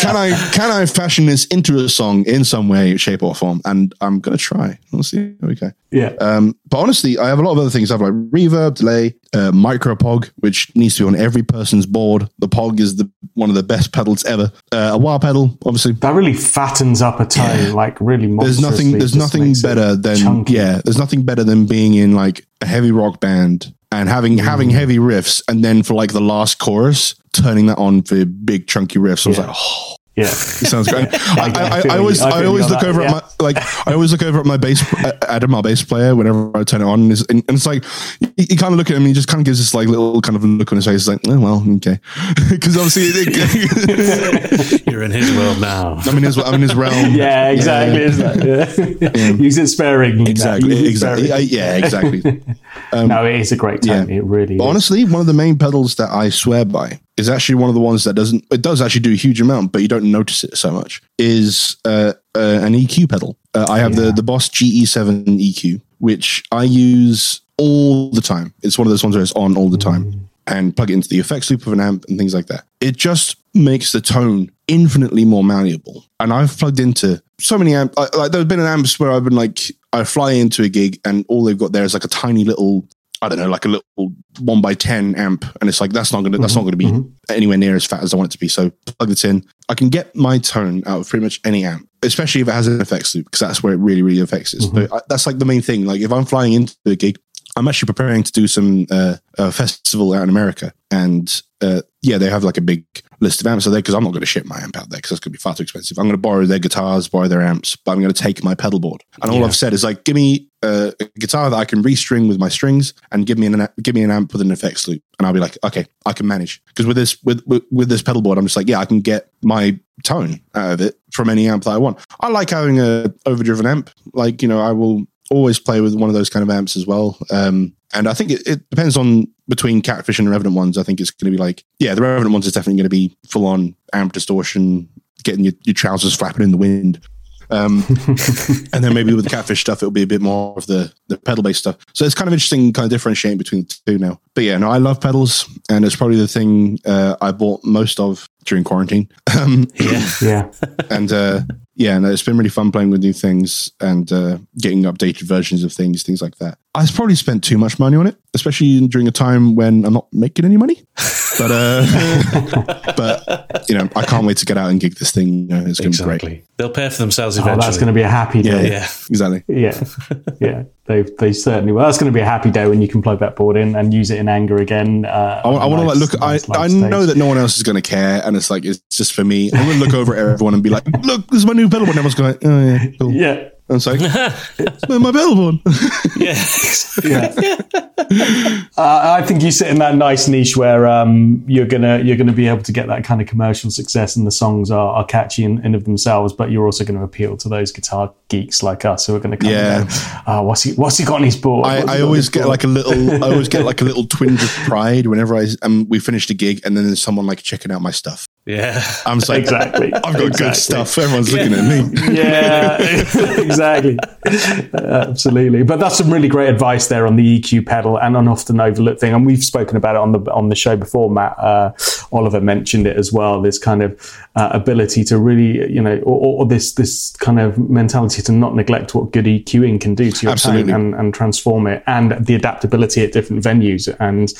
Can I can I fashion this into a song in some way, shape, or form? And I'm going to try. We'll see. how we go. Yeah. Um, but honestly, I have a lot of other things. I have like reverb, delay, uh, micro pog, which needs to be on every person's board. The pog is the one of the best pedals ever. Uh, a wah pedal, obviously. That really fattens up a tone, like really. There's nothing. There's nothing better than chunky. yeah. There's nothing better than being in like a heavy rock band and having Mm. having heavy riffs, and then for like the last chorus, turning that on for big chunky riffs. I was Yeah. like, oh, Yeah. it sounds great. I, I I, I, always I I, always look that, over yeah. at my like I always look over at my bass uh, Adam, my bass player. Whenever I turn it on, and it's, and it's like he, you kind of look at him, he just kind of gives this like little kind of look on his face, like, oh well, okay, because obviously. It, You're in his world now. I'm in his I'm in his realm. Yeah, exactly. isn't it? Yeah. Use it sparingly. Exactly, Use it exactly. sparingly. Yeah, exactly. no, it is a great tone. yeah. It really is. honestly, one of the main pedals that I swear by is actually one of the ones that doesn't. It does actually do a huge amount, but you don't notice it so much. Is uh, uh, an EQ pedal. Uh, I have the the Boss GE7 EQ, which I use all the time. It's one of those ones where it's on all the time, and plug it into the effects loop of an amp and things like that. It just makes the tone infinitely more malleable. And I've plugged into so many amps. Like, like there's been an amps where I've been like, I fly into a gig and all they've got there is like a tiny little I don't know, like a little one by ten amp, and it's like that's not gonna that's not gonna be anywhere near as fat as I want it to be. So plug it in. I can get my tone out of pretty much any amp, especially if it has an effects loop, because that's where it really really affects it. So I, that's like the main thing. Like if I'm flying into a gig, I'm actually preparing to do some uh, a festival out in America, and uh, yeah, they have like a big list of amps out there because I'm not going to ship my amp out there because that's going to be far too expensive. I'm going to borrow their guitars, borrow their amps, but I'm going to take my pedal board. And all Yeah. I've said is like, give me uh, a guitar that I can restring with my strings, and give me an give me an amp with an effects loop, and I'll be like, okay, I can manage because with this with, with with this pedal board, I'm just like, yeah, I can get my tone out of it from any amp that I want. I like having a overdriven amp, like you know, I will always play with one of those kind of amps as well. Um, and I think it, it depends on between Catfish and Revenant ones. I think it's going to be like, yeah, the Revenant ones is definitely going to be full on amp distortion, getting your, your trousers flapping in the wind. Um, and then maybe with the catfish stuff, it'll be a bit more of the, the pedal based stuff. So it's kind of interesting, kind of differentiating between the two now. But yeah, no, I love pedals, and it's probably the thing uh, I bought most of during quarantine. Um, Yeah. Yeah. and uh, yeah, no, it's been really fun playing with new things and uh, getting updated versions of things, things like that. I've probably spent too much money on it, especially during a time when I'm not making any money. But uh, but you know, I can't wait to get out and gig this thing. You know, it's going to be great. They'll pay for themselves Oh, eventually. that's going to be a happy day. yeah. exactly. Yeah, yeah, they they certainly will. That's going to be a happy day when you can plug that board in and use it in anger again. Uh, I, want to like look. I, I know that no one else is going to care, and it's like it's just for me. I'm going to look over at everyone and be like, "Look, this is my new pedal board." And everyone's going, "Oh yeah, cool." Yeah, And it's like, "It's my pedal board." yeah. yeah. uh, I think you sit in that nice niche where um, you're gonna you're gonna be able to get that kind of commercial success, and the songs are, are catchy in, in of themselves. But you're also going to appeal to those guitar geeks like us who are going to come. Yeah. and go, "Oh, what's he What's he got on his board? What's I, I always get board?" like a little. I always get like a little twinge of pride whenever I um, we finish a gig, and then there's someone like checking out my stuff. Yeah. I'm just like, exactly. I've got good stuff. Everyone's looking at me. yeah, exactly. Absolutely. But that's some really great advice there on the EQ pedal and an often overlooked thing. And we've spoken about it on the on the show before. Matt uh, Oliver mentioned it as well. This kind of uh, ability to really, you know, or, or this this kind of mentality to not neglect what good EQing can do to your Absolutely. tone and, and transform it, and the adaptability at different venues. And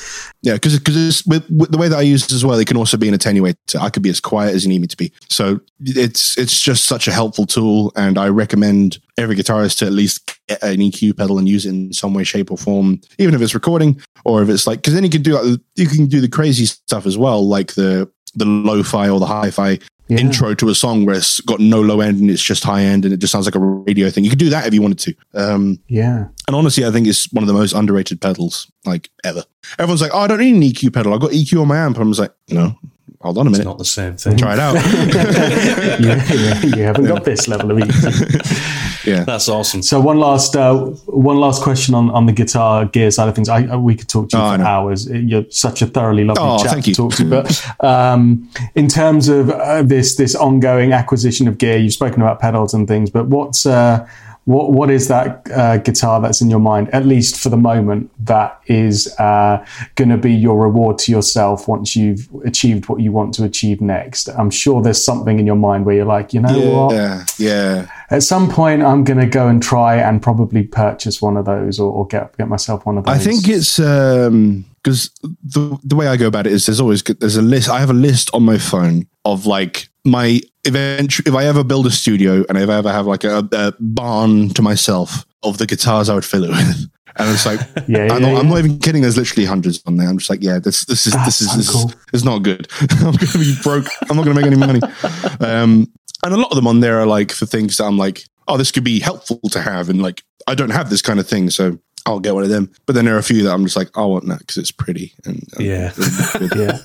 Yeah, because because with, with the way that I use it as well, it can also be an attenuator. I could be as quiet as you need me to be. So it's it's just such a helpful tool, and I recommend every guitarist to at least get an EQ pedal and use it in some way, shape, or form, even if it's recording or if it's like because then you can do like, you can do the crazy stuff as well, like the the lo-fi or the hi-fi yeah. intro to a song where it's got no low end and it's just high end and it just sounds like a radio thing. You could do that if you wanted to. Um, yeah. And honestly, I think it's one of the most underrated pedals like ever. Everyone's like, "Oh, I don't need an EQ pedal. I've got EQ on my amp." And I was like, "No, hold on a minute. It's not the same thing. Try it out. yeah, yeah, you haven't got this level of EQ. yeah, that's awesome. So one last uh, one last question on, on the guitar gear side of things. I, uh, we could talk to you oh, for hours. You're such a thoroughly lovely oh, chap to talk to. But um, in terms of uh, this this ongoing acquisition of gear, you've spoken about pedals and things. But what's uh, what what is that uh, guitar that's in your mind, at least for the moment, that is uh, going to be your reward to yourself once you've achieved what you want to achieve next? I'm sure there's something in your mind where you're like, you know yeah, what? Yeah, yeah. At some point, I'm going to go and try and probably purchase one of those or, or get get myself one of those. I think it's. Um because the the way I go about it is there's always there's a list. I have a list on my phone of like my event. If I ever build a studio and if I ever have like a, a barn to myself of the guitars I would fill it with. And it's like, yeah, yeah, I'm, not, yeah. I'm, not, even kidding. There's literally hundreds on there. I'm just like, yeah, this this is That's this is this is, not good. I'm gonna be broke. I'm not gonna make any money. Um, and a lot of them on there are like for things that I'm like, oh, this could be helpful to have, and like I don't have this kind of thing, so I'll get one of them. But then there are a few that I'm just like, I want that because it's pretty. And, and yeah, yeah.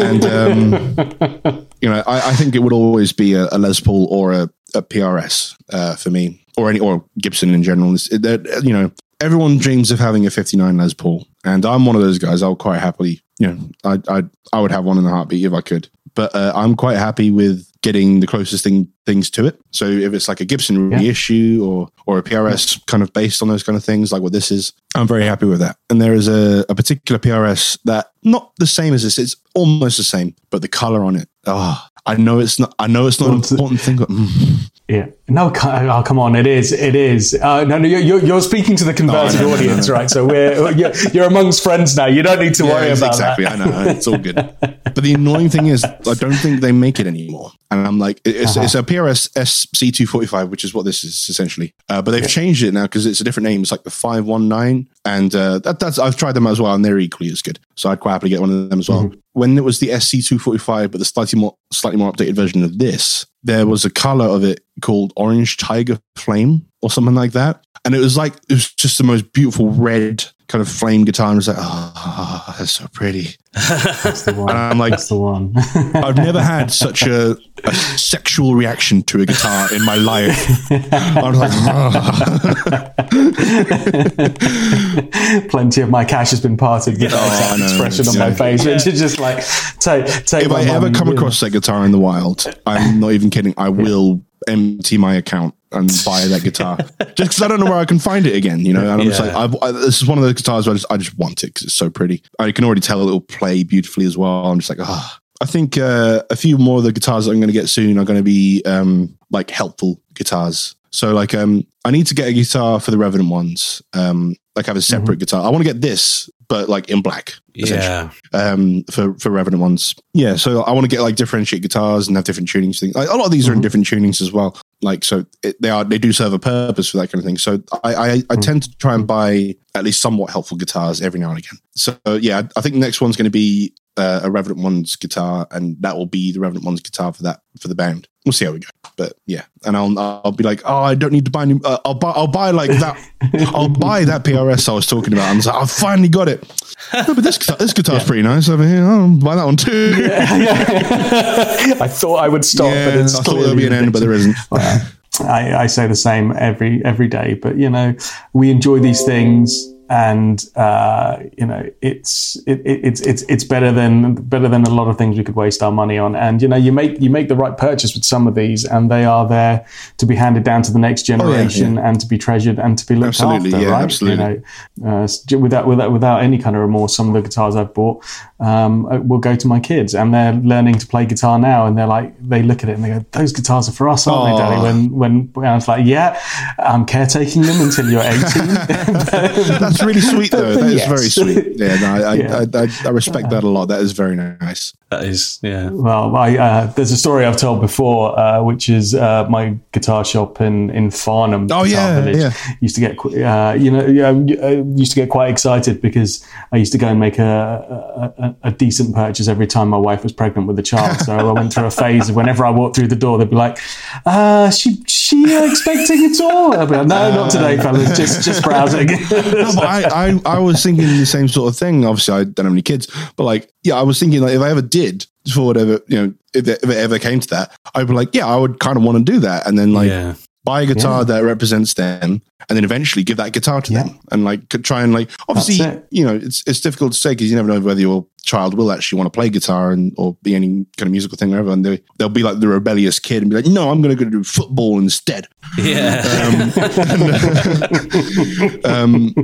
and um, you know, I, I, think it would always be a, a Les Paul or a, a PRS uh, for me, or any or Gibson in general. It, you know, everyone dreams of having a 59 Les Paul, and I'm one of those guys. I'll quite happily, you know, I I I would have one in a heartbeat if I could. But uh, I'm quite happy with getting the closest thing things to it. So if it's like a Gibson yeah. reissue or or a PRS yeah. kind of based on those kind of things, like what this is, I'm very happy with that. And there is a, a particular PRS that not the same as this, it's almost the same, but the color on it, oh, I know it's not. I know it's not an important thing. But, mm. Yeah. No. Oh, come on. It is. It is. Uh, no. No. You're, you're speaking to the converted oh, audience, right? So we're you're, you're, amongst friends now. You don't need to yeah, worry about exactly. that. Exactly. I know. It's all good. but the annoying thing is, I don't think they make it anymore. And I'm like, it's, uh-huh. it's a PRS SC245, which is what this is essentially. Uh, but they've yeah. changed it now because it's a different name. It's like the 519, and uh, that, that's I've tried them as well, and they're equally as good. So I'd quite happily get one of them as well. Mm-hmm when it was the SC245, but the slightly more slightly more updated version of this, there was a color of it called Orange Tiger Flame or something like that, and it was like it was just the most beautiful red kind of flame guitar. And I was like, oh, that's so pretty. That's the one. And I'm like, that's the one. I've never had such a, a, sexual reaction to a guitar in my life. I was like, oh. Plenty of my cash has been parted with that oh, expression on yeah. my face, which is just like, take, take If I ever come across that guitar in the wild, I'm not even kidding. I will empty my account and buy that guitar just because I don't know where I can find it again. You know, and I'm yeah. just like, I, this is one of those guitars where I just, I just want it because it's so pretty. I can already tell it will play beautifully as well. I'm just like, ah. Oh. I think uh, a few more of the guitars that I'm going to get soon are going to be um, like helpful guitars. So like, um, I need to get a guitar for the Revenant ones. Um, like have a separate mm-hmm. guitar. I want to get this but like in black. Yeah. Um, for for Revenant ones. Yeah. So I want to get like differentiate guitars and have different tunings. Things. Like, a lot of these mm-hmm. are in mm-hmm. different tunings as well. Like so, it, they are they do serve a purpose for that kind of thing. So I I, I mm-hmm. tend to try and buy at least somewhat helpful guitars every now and again. So yeah, I think the next one's going to be uh, a Revenant One's guitar, and that will be the Revenant One's guitar for that for the band. We'll see how we go, but yeah, and I'll I'll be like, oh, I don't need to buy new. Uh, I'll buy I'll buy like that. I'll buy that PRS I was talking about. And like, I finally got it. No, but this guitar, this guitar's yeah. pretty nice over here. I'll buy that one too. Yeah, yeah. I thought I would stop, but it's I thought there'd be an end, but there isn't. I, I say the same every every day, but you know, we enjoy these things and uh, you know it's it, it's it's it's better than better than a lot of things we could waste our money on. And you know you make you make the right purchase with some of these, and they are there to be handed down to the next generation oh, yeah, yeah. and to be treasured and to be looked absolutely, after. Yeah, right? Absolutely. You know, uh, without without without any kind of remorse, some of the guitars I've bought um, uh, will go to my kids, and they're learning to play guitar now, and they're like they look at it and they go, "Those guitars are for us, aren't oh. they, Daddy?" When when I was like, "Yeah, I'm caretaking them until you're 18." that's really sweet, though. That is yes. very sweet. Yeah, no, I, yeah. I, I, I, respect that a lot. That is very nice. That is, yeah. Well, I, uh, there's a story I've told before, uh, which is uh, my guitar shop in in Farnham. Oh yeah, village. yeah. Used to get, uh, you know, yeah, used to get quite excited because I used to go and make a, a, a decent purchase every time my wife was pregnant with a child. So I went through a phase of whenever I walked through the door, they'd be like, uh, "She she expecting at all?" I'd be like, "No, not today, fellas. Just just browsing." no, but I, I I was thinking the same sort of thing. Obviously, I don't have any kids, but like, yeah, I was thinking like if I ever did for whatever you know, if it, if it ever came to that, I'd be like, yeah, I would kind of want to do that, and then like. Yeah buy a guitar yeah. that represents them and then eventually give that guitar to yeah. them and like try and like obviously you know it's it's difficult to say because you never know whether your child will actually want to play guitar and or be any kind of musical thing or whatever and they, they'll be like the rebellious kid and be like no i'm going to go do football instead yeah um, um,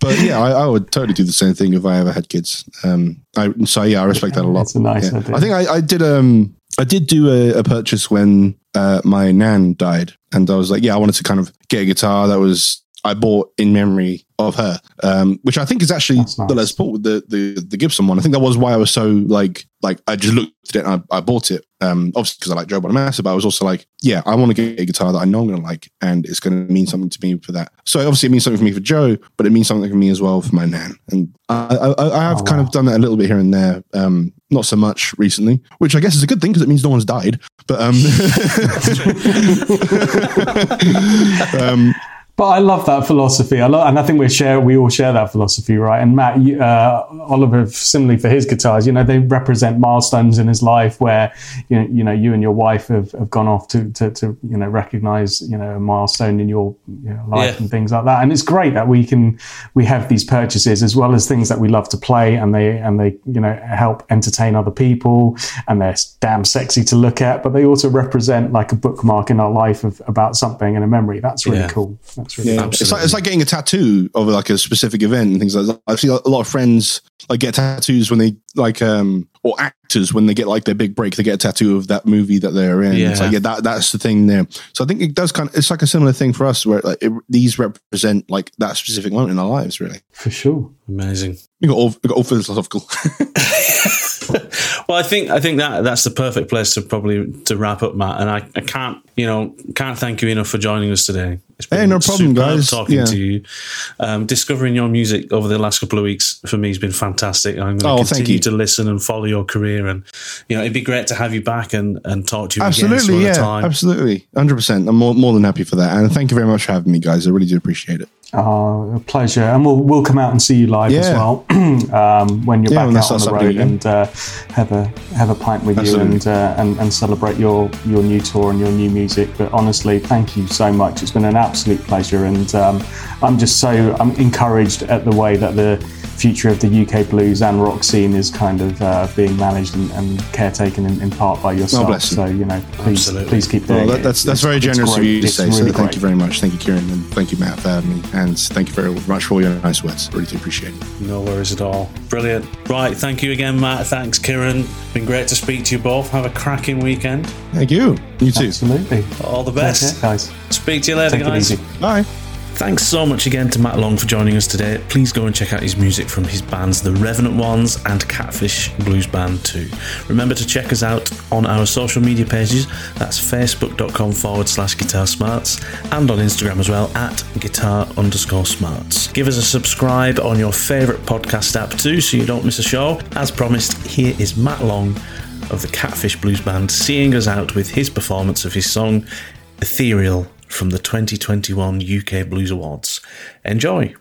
but yeah I, I, would totally do the same thing if i ever had kids um, I, so yeah i respect that a lot It's a nice yeah. idea. i think I, I did um I did do a, a purchase when uh, my nan died, and I was like, yeah, I wanted to kind of get a guitar that was I bought in memory of her, um, which I think is actually nice. the Les Paul, the, the the Gibson one. I think that was why I was so like like I just looked at it and I, I bought it. Um, obviously because I like Joe Bonamassa, but I was also like, yeah, I want to get a guitar that I know I'm going to like, and it's going to mean something to me for that. So obviously it means something for me for Joe, but it means something for me as well for my nan. And I I, I have oh, kind wow. of done that a little bit here and there. Um, not so much recently, which I guess is a good thing because it means no one's died. But um, um but I love that philosophy. I love, and I think we share, we all share that philosophy, right? And Matt, you, uh, Oliver, similarly for his guitars, you know, they represent milestones in his life where, you know, you, know, you and your wife have, have gone off to, to, to, you know, recognize, you know, a milestone in your you know, life yeah. and things like that. And it's great that we can, we have these purchases as well as things that we love to play and they, and they, you know, help entertain other people and they're damn sexy to look at, but they also represent like a bookmark in our life of, about something and a memory. That's really yeah. cool. That's really yeah. It's like it's like getting a tattoo of like a specific event and things like that. I see a lot of friends like get tattoos when they like um or actors when they get like their big break, they get a tattoo of that movie that they're in. Yeah. It's like yeah, that that's the thing there. So I think it does kind of it's like a similar thing for us where like it, these represent like that specific moment in our lives, really. For sure. Amazing. We got all we got all philosophical. well, I think I think that that's the perfect place to probably to wrap up, Matt. And I, I can't you know can't thank you enough for joining us today. It's been hey, no problem, guys. Talking yeah. to you, um, discovering your music over the last couple of weeks for me has been fantastic. I'm going to oh, continue to listen and follow your career, and you know it'd be great to have you back and, and talk to you. Absolutely, yeah, time. absolutely, hundred percent. I'm more more than happy for that, and thank you very much for having me, guys. I really do appreciate it. Oh, a pleasure, and we'll we'll come out and see you live yeah. as well um, when you're yeah, back out on the road and uh, have a have a pint with Absolutely. you and, uh, and and celebrate your your new tour and your new music. But honestly, thank you so much. It's been an absolute pleasure, and um, I'm just so I'm encouraged at the way that the future of the UK blues and rock scene is kind of uh, being managed and, and caretaken in, in, part by yourself. Oh, you. So you know, please Absolutely. please keep doing well, that, that's that's very generous of you to say. Really so thank you very much. Thank you, Kieran, and thank you, Matt, for having me. And thank you very much for all your nice words. Really do appreciate it. No worries at all. Brilliant. Right, thank you again, Matt. Thanks, Kieran. Been great to speak to you both. Have a cracking weekend. Thank you. You too. Absolutely. All the best, guys. Speak to you later, Take guys. Bye. Thanks so much again to Matt Long for joining us today. Please go and check out his music from his bands The Revenant Ones and Catfish Blues Band 2. Remember to check us out on our social media pages. That's facebook.com forward slash guitar smarts and on Instagram as well at guitar underscore smarts. Give us a subscribe on your favourite podcast app too so you don't miss a show. As promised, here is Matt Long of the Catfish Blues Band seeing us out with his performance of his song Ethereal from the 2021 UK Blues Awards. Enjoy!